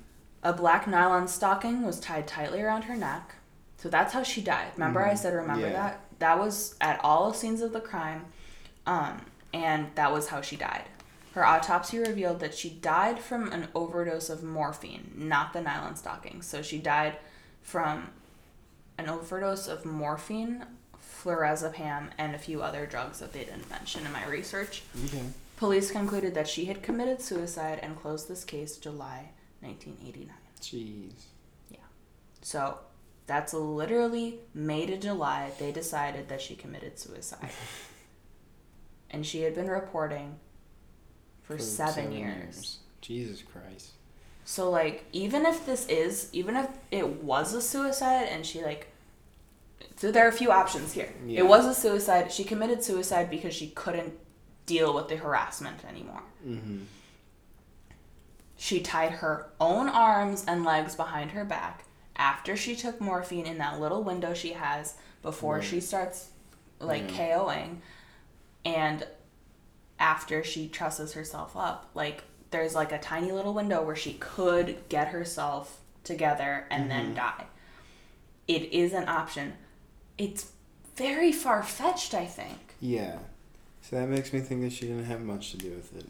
A black nylon stocking was tied tightly around her neck. So that's how she died. Remember I Mhm. said remember Yeah. that? That was at all scenes of the crime. Um, and that was how she died. Her autopsy revealed that she died from an overdose of morphine, not the nylon stocking. So she died from an overdose of morphine flurazepam, and a few other drugs that they didn't mention in my research. Okay. Police concluded that she had committed suicide and closed this case July 1989. Jeez. Yeah. So that's literally May to July, they decided that she committed suicide. and she had been reporting for, seven, years. Jesus Christ. So like even if this is even if it was a suicide and she like so there are a few options here. Yeah. It was a suicide. She committed suicide because she couldn't deal with the harassment anymore. Mm-hmm. She tied her own arms and legs behind her back after she took morphine in that little window she has before Right. she starts like Yeah. KOing and after she trusses herself up. Like there's like a tiny little window where she could get herself together and then Mhm. die. It is an option. It's very far fetched, I think. Yeah. So that makes me think that she didn't have much to do with it.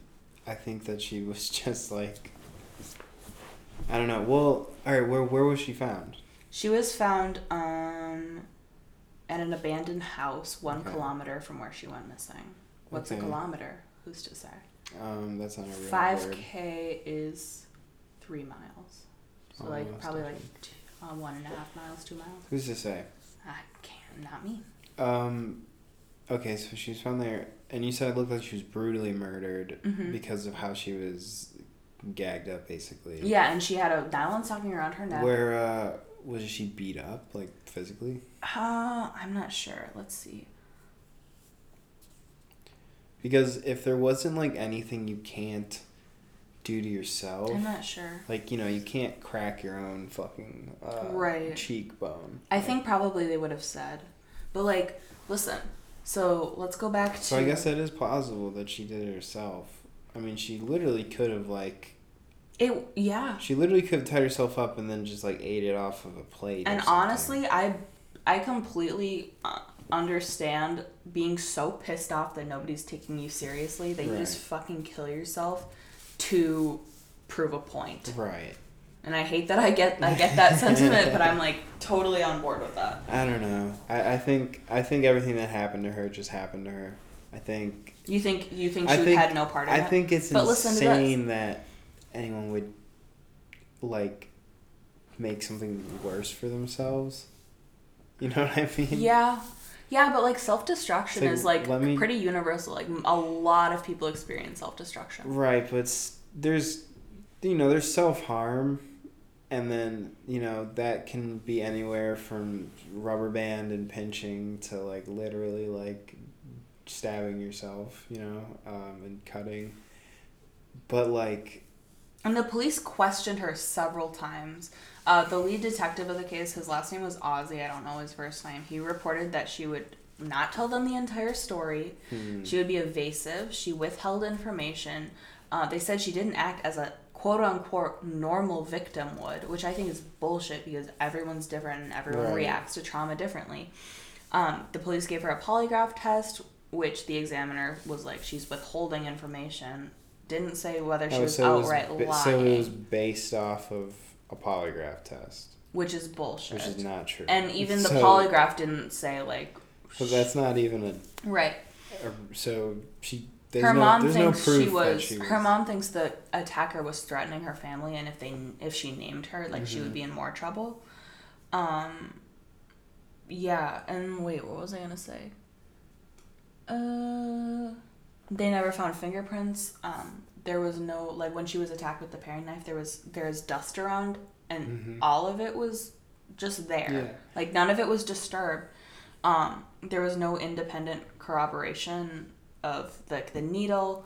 I think that she was just like. I don't know. Well, all right. Where where was she found? She was found um, at an abandoned house one Okay. kilometer from where she went missing. What's a kilometer? Who's to say? Um, that's not a real Five k is three miles. So like probably I like two, uh, one and a half miles, two miles. Who's to say? I can't, not me. Um, okay, so she was found there, and you said it looked like she was brutally murdered Mhm. because of how she was gagged up, basically. Yeah, and she had a nylon stocking around her neck. Where uh, was she beat up, like physically? Uh, I'm not sure. Let's see. Because if there wasn't like anything you can't do to yourself, I'm not sure. like you know, you can't crack your own fucking uh, Right. cheekbone. I think probably they would have said, but like, listen. So let's go back to. So I guess that is possible that she did it herself. I mean, she literally could have like it. Yeah. she literally could have tied herself up and then just like ate it off of a plate. And honestly, I I completely uh, understand being so pissed off that nobody's taking you seriously that you just fucking kill yourself to prove a point. right? And I hate that I get I get that sentiment, but I'm like totally on board with that. I don't know. I, I think I think everything that happened to her just happened to her. I think You think you think she think- had no part in I it? I think it's But listen to this. insane that anyone would like make something worse for themselves. You know what I mean? Yeah. Yeah, but like self destruction like, is like me- pretty universal. Like a lot of people experience self destruction. Right, but there's you know, there's self-harm and then, you know, that can be anywhere from rubber band and pinching to like literally like stabbing yourself, you know, um, and cutting. But like And the police questioned her several times. Uh, the lead detective of the case, his last name was Ozzy. I don't know his first name. He reported that she would not tell them the entire story. hmm, She would be evasive. She withheld information. Uh, they said she didn't act as a quote unquote normal victim would, which I think is bullshit because everyone's different and everyone Right. reacts to trauma differently. Um, the police gave her a polygraph test, which the examiner was like, she's withholding information. Didn't say whether she oh, was so it was outright lying, so it was based off of a polygraph test, which is bullshit. which is not true. and even the So- polygraph didn't say like, So that's not even a, right. a so she there's her no, mom there's thinks no proof she was, she was her mom thinks the attacker was threatening her family and if they if she named her like she Mm-hmm. would be in more trouble um yeah and wait what was i gonna say uh they never found fingerprints. Um there was no like when she was attacked with the paring knife there was there's dust around and Mhm. all of it was just there. Yeah. like none of it was disturbed. Um there was no independent corroboration of like the needle.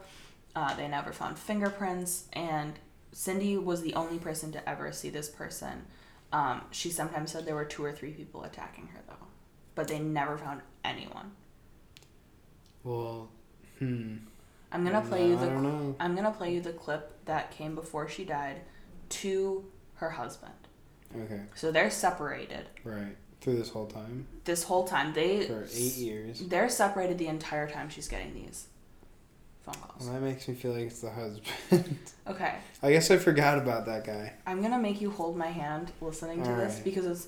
Uh, they never found fingerprints. And cindy was the only person to ever see this person. Um, she sometimes said there were two or three people attacking her though. But they never found anyone Well, hmm. i'm gonna play you I the don't know. i'm gonna play you the clip that came before she died to her husband Okay, so they're separated right. Through this whole time this whole time they for eight years. they're separated the entire time she's getting these phone calls Well, that makes me feel like it's the husband. okay I guess I forgot about that guy. I'm gonna make you hold my hand listening to this because it's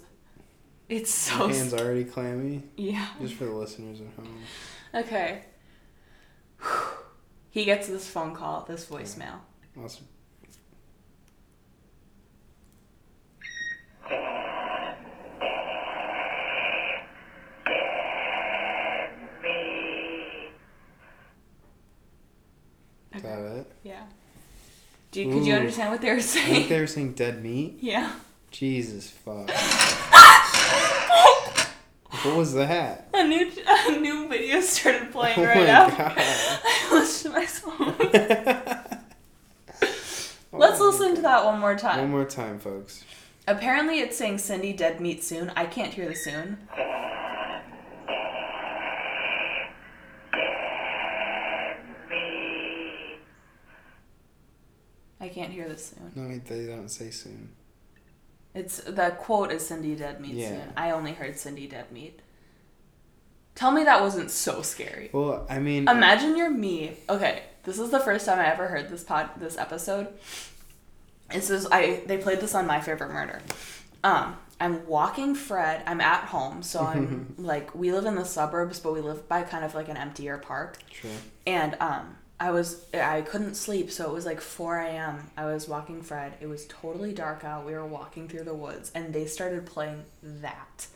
It's My so hands already clammy. yeah. Just for the listeners at home. Okay. He gets this phone call, this voicemail. Awesome. Is that it? Yeah. Do you, could you Ooh. understand what they were saying? I think saying? they were saying dead meat. yeah. Jesus fuck. what was that? A new a new video started playing Oh right. God. I listened to my phone. Let's listen to that one more time. One more time, folks. Apparently, it's saying Cindy dead meat soon. I can't hear the soon. I can't hear the soon. No, they don't say soon. It's the quote is Cindy dead meat Yeah. soon. I only heard Cindy dead meat. Tell me that wasn't so scary. Well, I mean, Imagine you're me. Okay, this is the first time I ever heard this pod this episode. This is I they played this on My Favorite Murder. Um, I'm walking Fred. I'm at home, so I'm like we live in the suburbs, but we live by kind of like an emptier park. Sure. And um, I was I couldn't sleep, so it was like 4 a.m. I was walking Fred. It was totally dark out. We were walking through the woods, and they started playing that.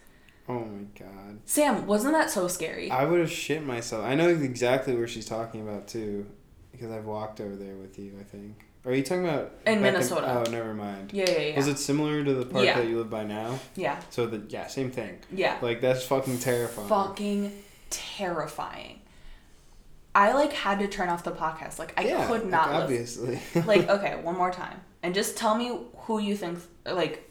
Oh my god. Sam, wasn't that so scary? I would have shit myself. I know exactly where she's talking about too, because I've walked over there with you. I think. Are you talking about In Minnesota. oh, never mind. yeah, yeah, yeah. Was it similar to the part Yeah. that you live by now? yeah, So the yeah, same thing. yeah. Like that's fucking terrifying. fucking terrifying. I like had to turn off the podcast. Like I yeah, could not like, obviously. Like okay, one more time, and just tell me who you think. Like,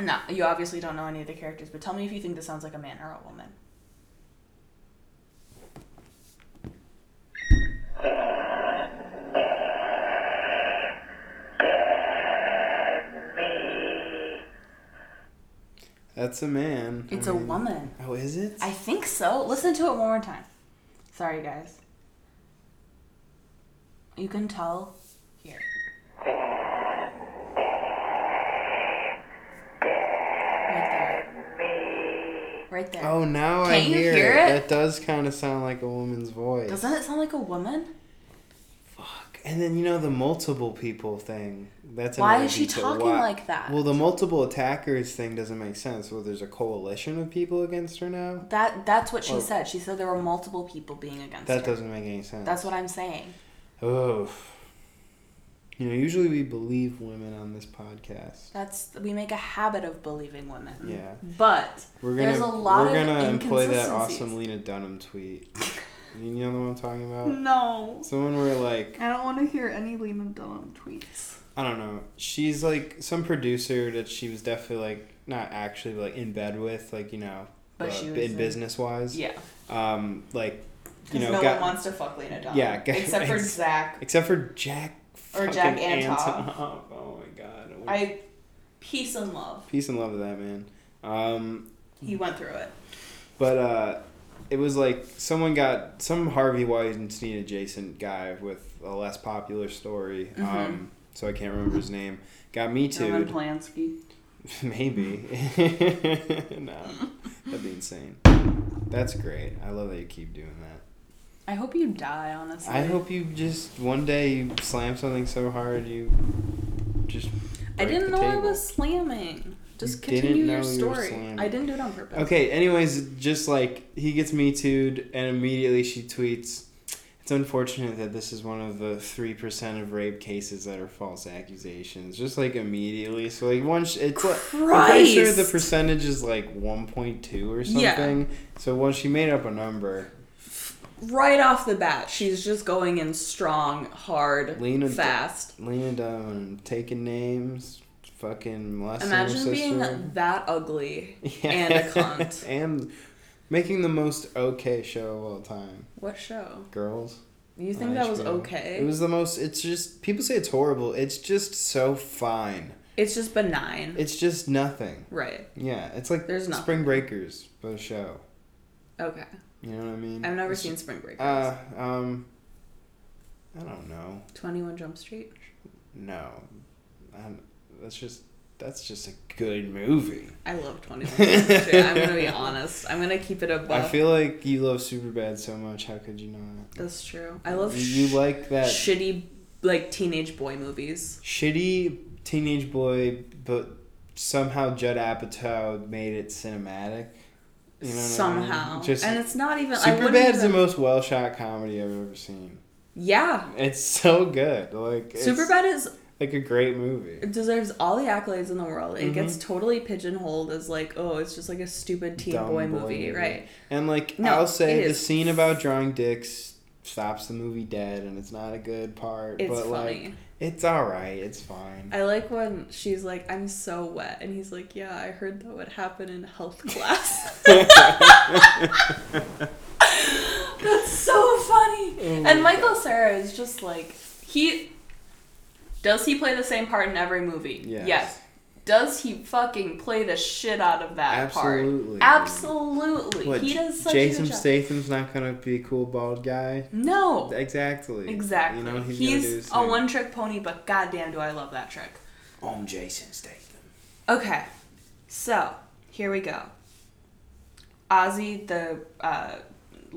no, you obviously don't know any of the characters, but tell me if you think this sounds like a man or a woman. that's a man. I It's a woman. Oh, is it? I think so. Listen to it one more time. Sorry, guys. You can tell here. Right there. Right there. Oh, now I Can't you hear, hear it. it? That does kind of sound like a woman's voice. Doesn't it sound like a woman? And then you know the multiple people thing. That's Why is she detail. talking Why- like that? Well, the multiple attackers thing doesn't make sense. Well, there's a coalition of people against her now. That that's what she Or- said. She said there were multiple people being against That her. That doesn't make any sense. That's what I'm saying. Oh. You know, usually we believe women on this podcast. That's we make a habit of believing women. Yeah. But We're gonna There's a lot we're gonna employ that awesome Lena Dunham tweet. you know the one I'm talking about? no. Someone where like I don't want to hear any Lena Dunham tweets. I don't know. She's like some producer that she was definitely like not actually like in bed with, like you know, But uh, she was in in- business wise. Yeah. Um, like you know, no got, one wants to fuck Lena Dunham. Yeah, g- Except for ex- Zach. except for Jack. Or Jack Antoff. Antoff. Oh my god. I peace and love. peace and love to that man. Um, He went through it. But uh, it was like someone got some Harvey Weinstein adjacent guy with a less popular story. Mhm. Um, so I can't remember his name. Got me too. Roman. Polanski. Maybe. no, that'd be insane. That's great. I love that you keep doing that. I hope you die, honestly. I hope you just one day you slam something so hard you just. I didn't know I was slamming. Just You continue your story. I didn't do it on purpose. Okay, anyways, just like he gets me too'd, and immediately she tweets, It's unfortunate that this is one of the 3% of rape cases that are false accusations. Just like immediately. So, like, once it's like. I'm pretty sure the percentage is like 1.2 or something. Yeah. So, once she made up a number, Right off the bat, she's just going in strong, hard, Lena- fast. Lena Dunham taking names, fucking molesting her Imagine being that ugly and a cunt. and making the most okay show of all time. What show? Girls. You think that was okay? It was the most. It's just people say it's horrible. It's just so fine. It's just benign. It's just nothing. right. Yeah, it's like There's nothing. Spring Breakers, but a show. Okay. You know what I mean? I've never It's seen Spring Breakers. Uh, um, I don't know. 21 Jump Street. No, I'm, that's just that's just a good movie. I love Twenty One. I'm gonna be honest. I'm gonna keep it above. I feel like you love Superbad so much. How could you not? That's true. I love You sh- like that shitty like teenage boy movies. shitty teenage boy, but somehow Judd Apatow made it cinematic. You know what I mean? Somehow, Just and it's not even. I wouldn't the most well shot comedy I've ever seen. Yeah, It's so good. Like Superbad is like a great movie. it deserves all the accolades in the world. It Mhm. gets totally pigeonholed as like, oh, it's just like a stupid teen boy, boy movie, movie. right? And like No, I'll say the scene about drawing dicks stops the movie dead and it's not a good part. It's but funny. like it's alright, it's fine. I like when she's like, I'm so wet. And he's like, Yeah, I heard that would happen in health class. That's so funny. Oh and Michael Cera is just like, he. Does he play the same part in every movie? Yes. Does he fucking play the shit out of that Absolutely. part? Absolutely. What, he does such Jason a good job. Statham's not gonna be a cool bald guy. No. Exactly. Exactly. You know he's, he's gonna do. a one trick pony, but goddamn do I love that trick. I'm Jason Statham. Okay, so here we go. Ozzy, the uh,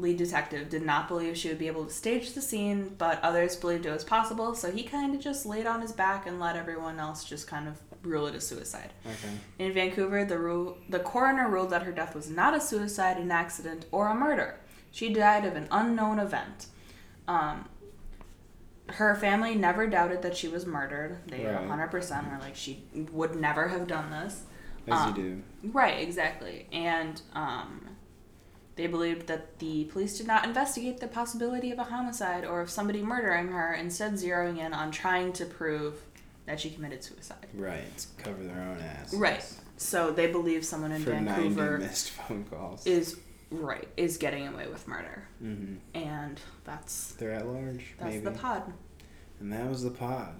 lead detective, did not believe she would be able to stage the scene, but others believed it was possible, so he kind of just laid on his back and let everyone else just kind of rule it a suicide. Okay. In Vancouver, the rule, the coroner ruled that her death was not a suicide, an accident, or a murder. She died of an unknown event. Um, her family never doubted that she was murdered. They Right. 100% are like she would never have done this. As Um, you do. Right, exactly. And um, they believed that the police did not investigate the possibility of a homicide or of somebody murdering her, instead zeroing in on trying to prove that she committed suicide. Right. Cover their own ass. Right. So they believe someone in For Vancouver 90 missed phone calls. is right is getting away with murder, mm-hmm. and that's They're at large. that's maybe. the pod. And that was the pod.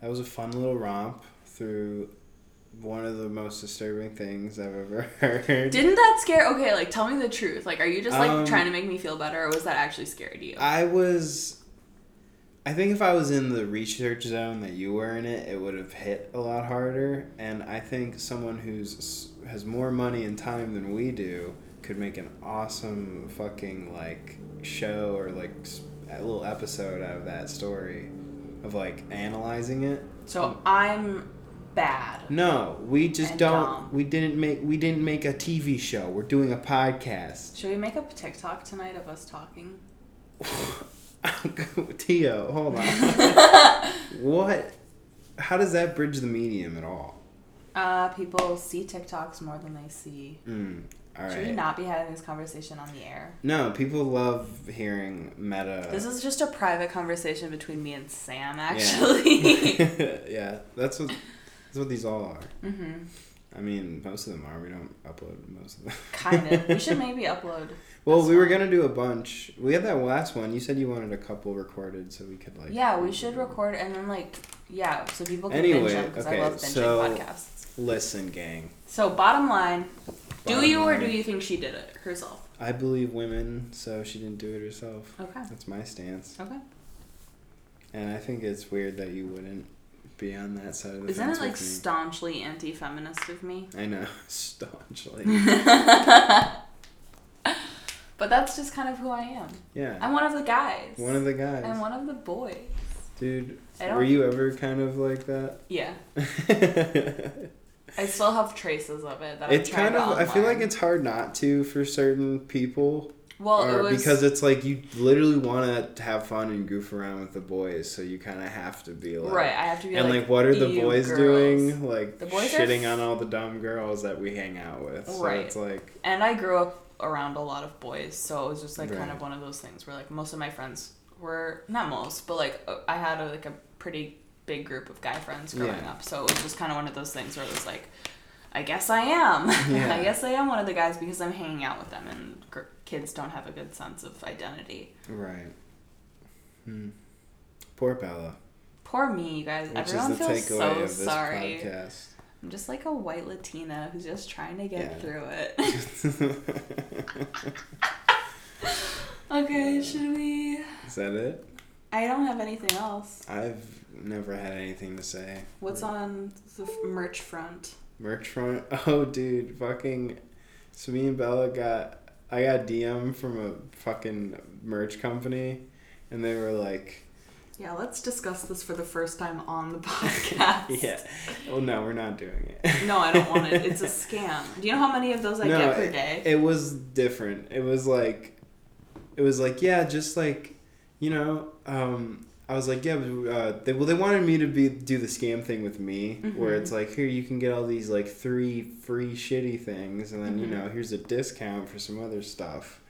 That was a fun little romp through one of the most disturbing things I've ever heard. Didn't that scare? Okay, like tell me the truth. Like, are you just like Um, trying to make me feel better, or was that actually scary to you? I was. I think if I was in the research zone that you were in it, it would have hit a lot harder. And I think someone who's has more money and time than we do could make an awesome fucking like show or like a little episode out of that story, of like analyzing it. so I'm bad. No, we just don't. dumb. We didn't make. We didn't make a TV show. We're doing a podcast. Should we make a TikTok tonight of us talking? Tio, hold on. what? How does that bridge the medium at all? Uh, people see TikToks more than they see. Mm, Should we not be having this conversation on the air? No, people love hearing meta. This is just a private conversation between me and Sam, actually. yeah, that's what that's what these all are. mm-hmm. I mean, most of them are. We don't upload most of them. Kind of. We should maybe upload. well, we were gonna do a bunch. We had that last one. You said you wanted a couple recorded, so we could like. Yeah, we should record and then like yeah, so people can Anyway, binge them because okay, I love binging so- podcasts. Listen, gang. So bottom line, do Bottom you or do you think she did it herself? I believe women, so she didn't do it herself. Okay. That's my stance. Okay. And I think it's weird that you wouldn't be on that side of the Isn't fence it like staunchly anti-feminist of me? I know, staunchly. But that's just kind of who I am. Yeah, I'm one of the guys. one of the guys. I'm one of the boys. Dude, were you ever kind of like that? Yeah. I still have traces of it that it's I'm kind of. to I feel like it's hard not to for certain people, well, or it was because it's like you literally want to have fun and goof around with the boys, so you kind of have to be like. right. I have to be And like, like, what are the boys girls." doing? Like The boys shitting f- on all the dumb girls that we hang out with. So Right. it's like And I grew up around a lot of boys, so it was just like kind of one of those things where like most of my friends were not most, but like uh, I had a, like a pretty big group of guy friends growing Yeah. up, so it was just kind of one of those things where it was like, I guess I am. Yeah. I guess I am one of the guys because I'm hanging out with them, and gr- kids don't have a good sense of identity. right. Hmm. Poor Bella. Poor me, you guys. Which Everyone feels so sorry. podcast. I'm just like a white Latina who's just trying to get Yeah. through it. okay, should we? Is that it? I don't have anything else. I've never had anything to say. What's on the f- merch front? Merch front. Oh, dude, fucking. So me and Bella got. I got DM from a fucking merch company, and they were like, Yeah, let's discuss this for the first time on the podcast. "Yeah, well, no, we're not doing it." No, I don't want it. It's a scam. Do you know how many of those I No, get per it- day? It was different. It was like, it was like, yeah, just like, you know, um, I was like, yeah, but, uh, they, well, they wanted me to be do the scam thing with me, where Mhm. it's like, here you can get all these like three free shitty things, and then you Mhm. know, here's a discount for some other stuff,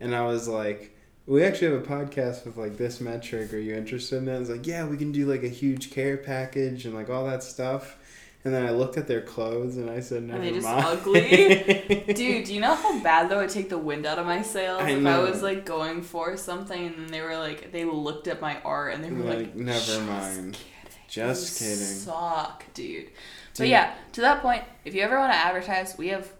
and I was like. We actually have a podcast with like this metric. Are you interested in that? It's like, yeah, we can do like a huge care package and like all that stuff. And then I looked at their clothes and I said, never they just mind. ugly? Dude, do you know how bad though it take the wind out of my sails I if know. I was like going for something and then they were like they looked at my art and they were Like, like, never "Just mind. kidding. Just You kidding. Suck, dude. But yeah, to that point, if you ever want to advertise, we have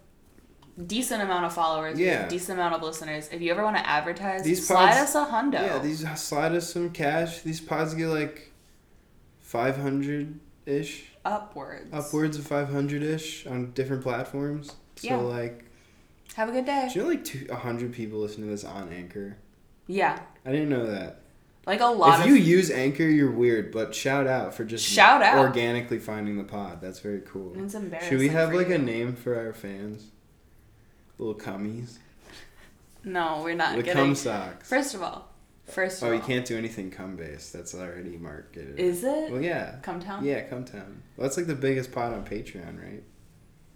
decent amount of followers. Yeah. decent amount of listeners. If you ever want to advertise, These slide pods- us a hundo. Yeah, these slide us some cash. These pods get like five hundred ish, upwards. upwards of five hundred ish on different platforms. So Yeah. like, Have a good day. do you know like two hundred people listen to this on Anchor? Yeah, I didn't know that. like a lot if you use Anchor, you're weird. But shout out for just Shout out. organically finding the pod. That's very cool. It's embarrassing. Should we have like you. a name for our fans? Little cummies. No, we're not The getting. cum socks. First of all, first of Oh, all, you can't do anything cum based. That's already marketed. Is it? Well, yeah. Cum town? Yeah, Cum Town. Well, that's like the biggest pot on Patreon, right?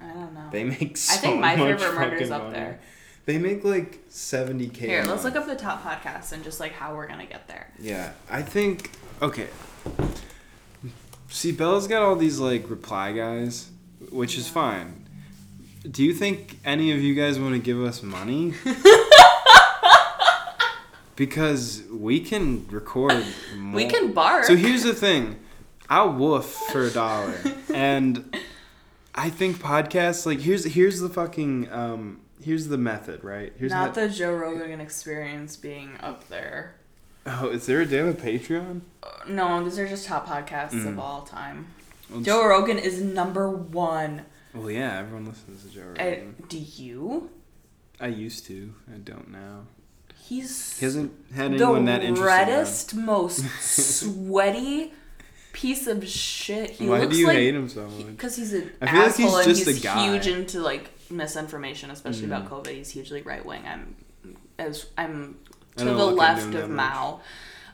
I don't know. They make so I think my much favorite murder's up money. there. They make like seventy k. Here, let's look up the top podcasts and just like how we're gonna get there. Yeah, I think okay. See, Bella's got all these like reply guys, which is fine. Do you think any of you guys want to give us money? because we can record. More. We can bark. So here's the thing, I'll woof for a dollar, and I think podcasts like here's here's the fucking um here's the method right here's not the, Joe Rogan experience being up there. oh is there a damn a Patreon? Uh, No, these are just top podcasts Mm. of all time. Well, Joe Rogan is number one. Well, yeah, everyone listens to Joe I, Rogan. do you? I used to. I don't now. He's He hasn't had the anyone that interesting. reddest, most sweaty piece of shit. He Why looks do you like hate him so much? because he's an I feel like he's asshole and just he's a guy. huge into like misinformation, especially Mm. about COVID. He's hugely right wing. I'm as I'm to the left of. Mao.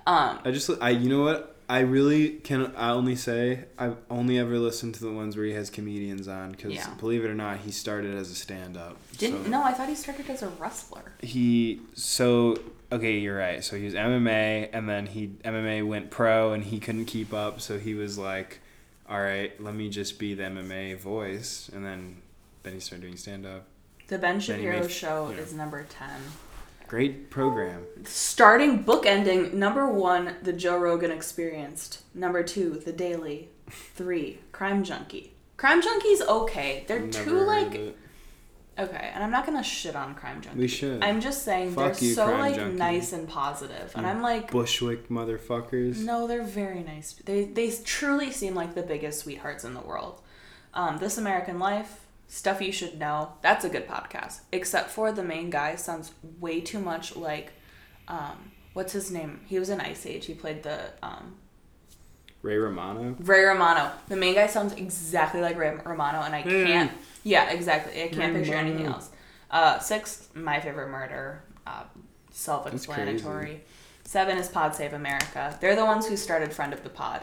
Um, I just, I, you know what? I really can. I only say I've only ever listened to the ones where he has comedians on because, Yeah. believe it or not, he started as a stand-up. didn't so no, I thought he started as a wrestler. He so okay, you're right. So he was MMA, and then he MMA went pro, and he couldn't keep up. So he was like, "All right, let me just be the MMA voice," and then then he started doing stand-up. The Ben Shapiro made- show yeah. is number ten. Great program. Starting bookending number one, the Joe Rogan Experienced. Number two, The Daily. Three, Crime Junkie. Crime Junkie's okay. They're Never too like okay, and I'm not gonna shit on Crime Junkie. We should. I'm just saying Fuck they're you, so Crime like Junkie. nice and positive, and You I'm like, Bushwick motherfuckers. no, they're very nice. They they truly seem like the biggest sweethearts in the world. Um, this American Life stuff you should know. That's a good podcast. Except for the main guy sounds way too much like, um, what's his name? He was in Ice Age. He played the um, Ray Romano. Ray Romano. The main guy sounds exactly like Ray Romano, and I Yeah. can't. Yeah, exactly. I can't Ray picture anything else. Uh, six, my favorite murder. Uh, self-explanatory. Seven is Pod Save America. They're the ones who started Friend of the Pod.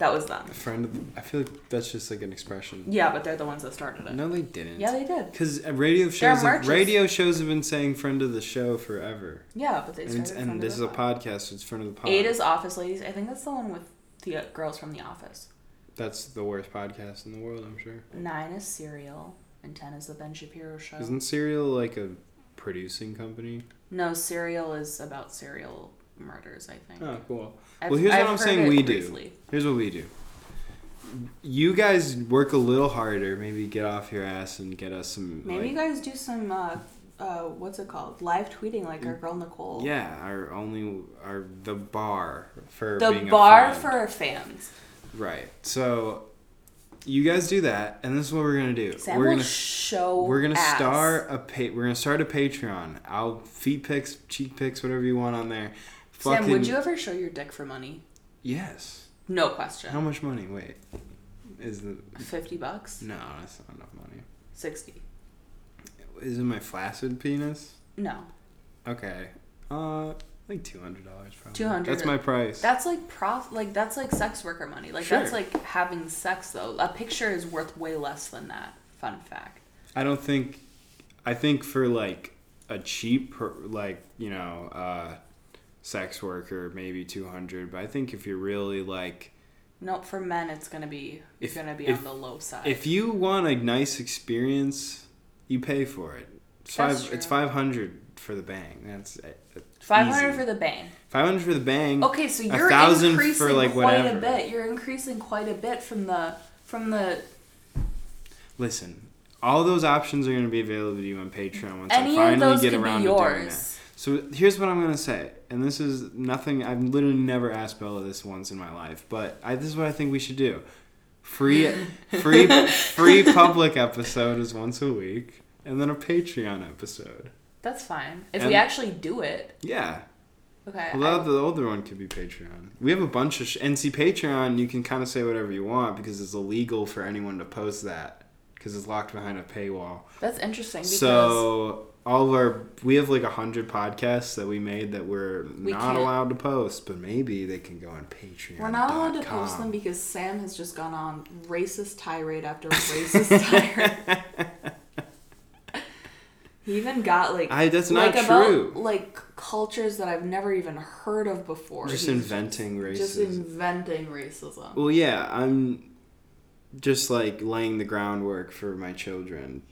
That was them. A friend of. I feel like that's just like an expression. Yeah, but they're the ones that started it. No, they didn't. Yeah, they did. Because radio shows, have, radio shows have been saying "friend of the show" forever, Yeah, but they started. and of this is a Pod. podcast. So it's "friend of the pod." Eight is Office Ladies. I think that's the one with the uh, girls from The Office. That's the worst podcast in the world. I'm sure. Nine is Serial, and ten is the Ben Shapiro Show. Isn't Serial like a producing company? No, Serial is about serial murders. I think. Oh, cool. I've- well, here's I've what I'm saying we do. Here's what we do. You guys work a little harder. Maybe get off your ass and get us some. Maybe like, you guys do some uh, uh, what's it called? Live tweeting like our girl Nicole. Yeah, our only our the bar for The bar for our fans. right. So you guys do that, and this is what we're gonna do. Sam we're gonna show. we're gonna ass. start a pa- we're gonna start a Patreon. I'll feet pics, cheek pics, whatever you want on there. Sam, would you ever show your dick for money? Yes. No question. How much money? Wait, is the Fifty bucks. no? That's not enough money. Sixty. Is it my flaccid penis? No. Okay. Uh, like two hundred dollars probably. 200. That's my price. That's like prof. Like that's like sex worker money. Like that's like having sex though. A picture is worth way less than that. Fun fact. I don't think. I think for like a cheap, like you know, uh, sex worker, maybe two hundred. But I think if you're really like, No, for men it's gonna be If- gonna be if- on the low side. if you want a nice experience, you pay for it. It's That's five. It's five hundred for the bang. That's uh, Five hundred for the bang. five hundred for the bang. Okay, so you're thousand for, increasing like, quite whatever. a bit. You're increasing quite a bit from the from the Listen, all those options are going to be available to you on Patreon once any I finally get around to doing that. So here's what I'm gonna say, and this is nothing. I've literally never asked Bella this once in my life, but I, this is what I think we should do: free, free, free public episode is once a week, and then a Patreon episode. That's fine. If And- we actually do it. Yeah, Okay. well, I- the older one could be Patreon. We have a bunch of sh- and see Patreon. You can kind of say whatever you want because it's illegal for anyone to post that because it's locked behind a paywall. that's interesting because So all of our we have like a hundred podcasts that we made that we're We not can't- allowed to post, but maybe they can go on Patreon. we're not allowed to post them because Sam has just gone on racist tirade after racist tirade. He even got like I that's like not about true. like cultures that I've never even heard of before. Just He's inventing racism. Just inventing racism. well, yeah, I'm just like laying the groundwork for my children.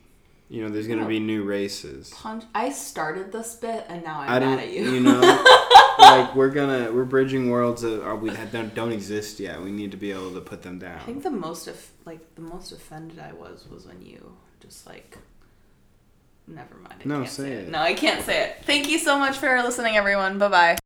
You know, there's gonna be new races. Punch. I started this bit and now I'm I mad at you. you know, like we're gonna we're bridging worlds that are we don't, don't exist yet. We need to be able to put them down. I think the most of like the most offended I was was when you just like. Never mind. I No, can't say it. No, I can't say it. Thank you so much for listening, everyone. Bye bye.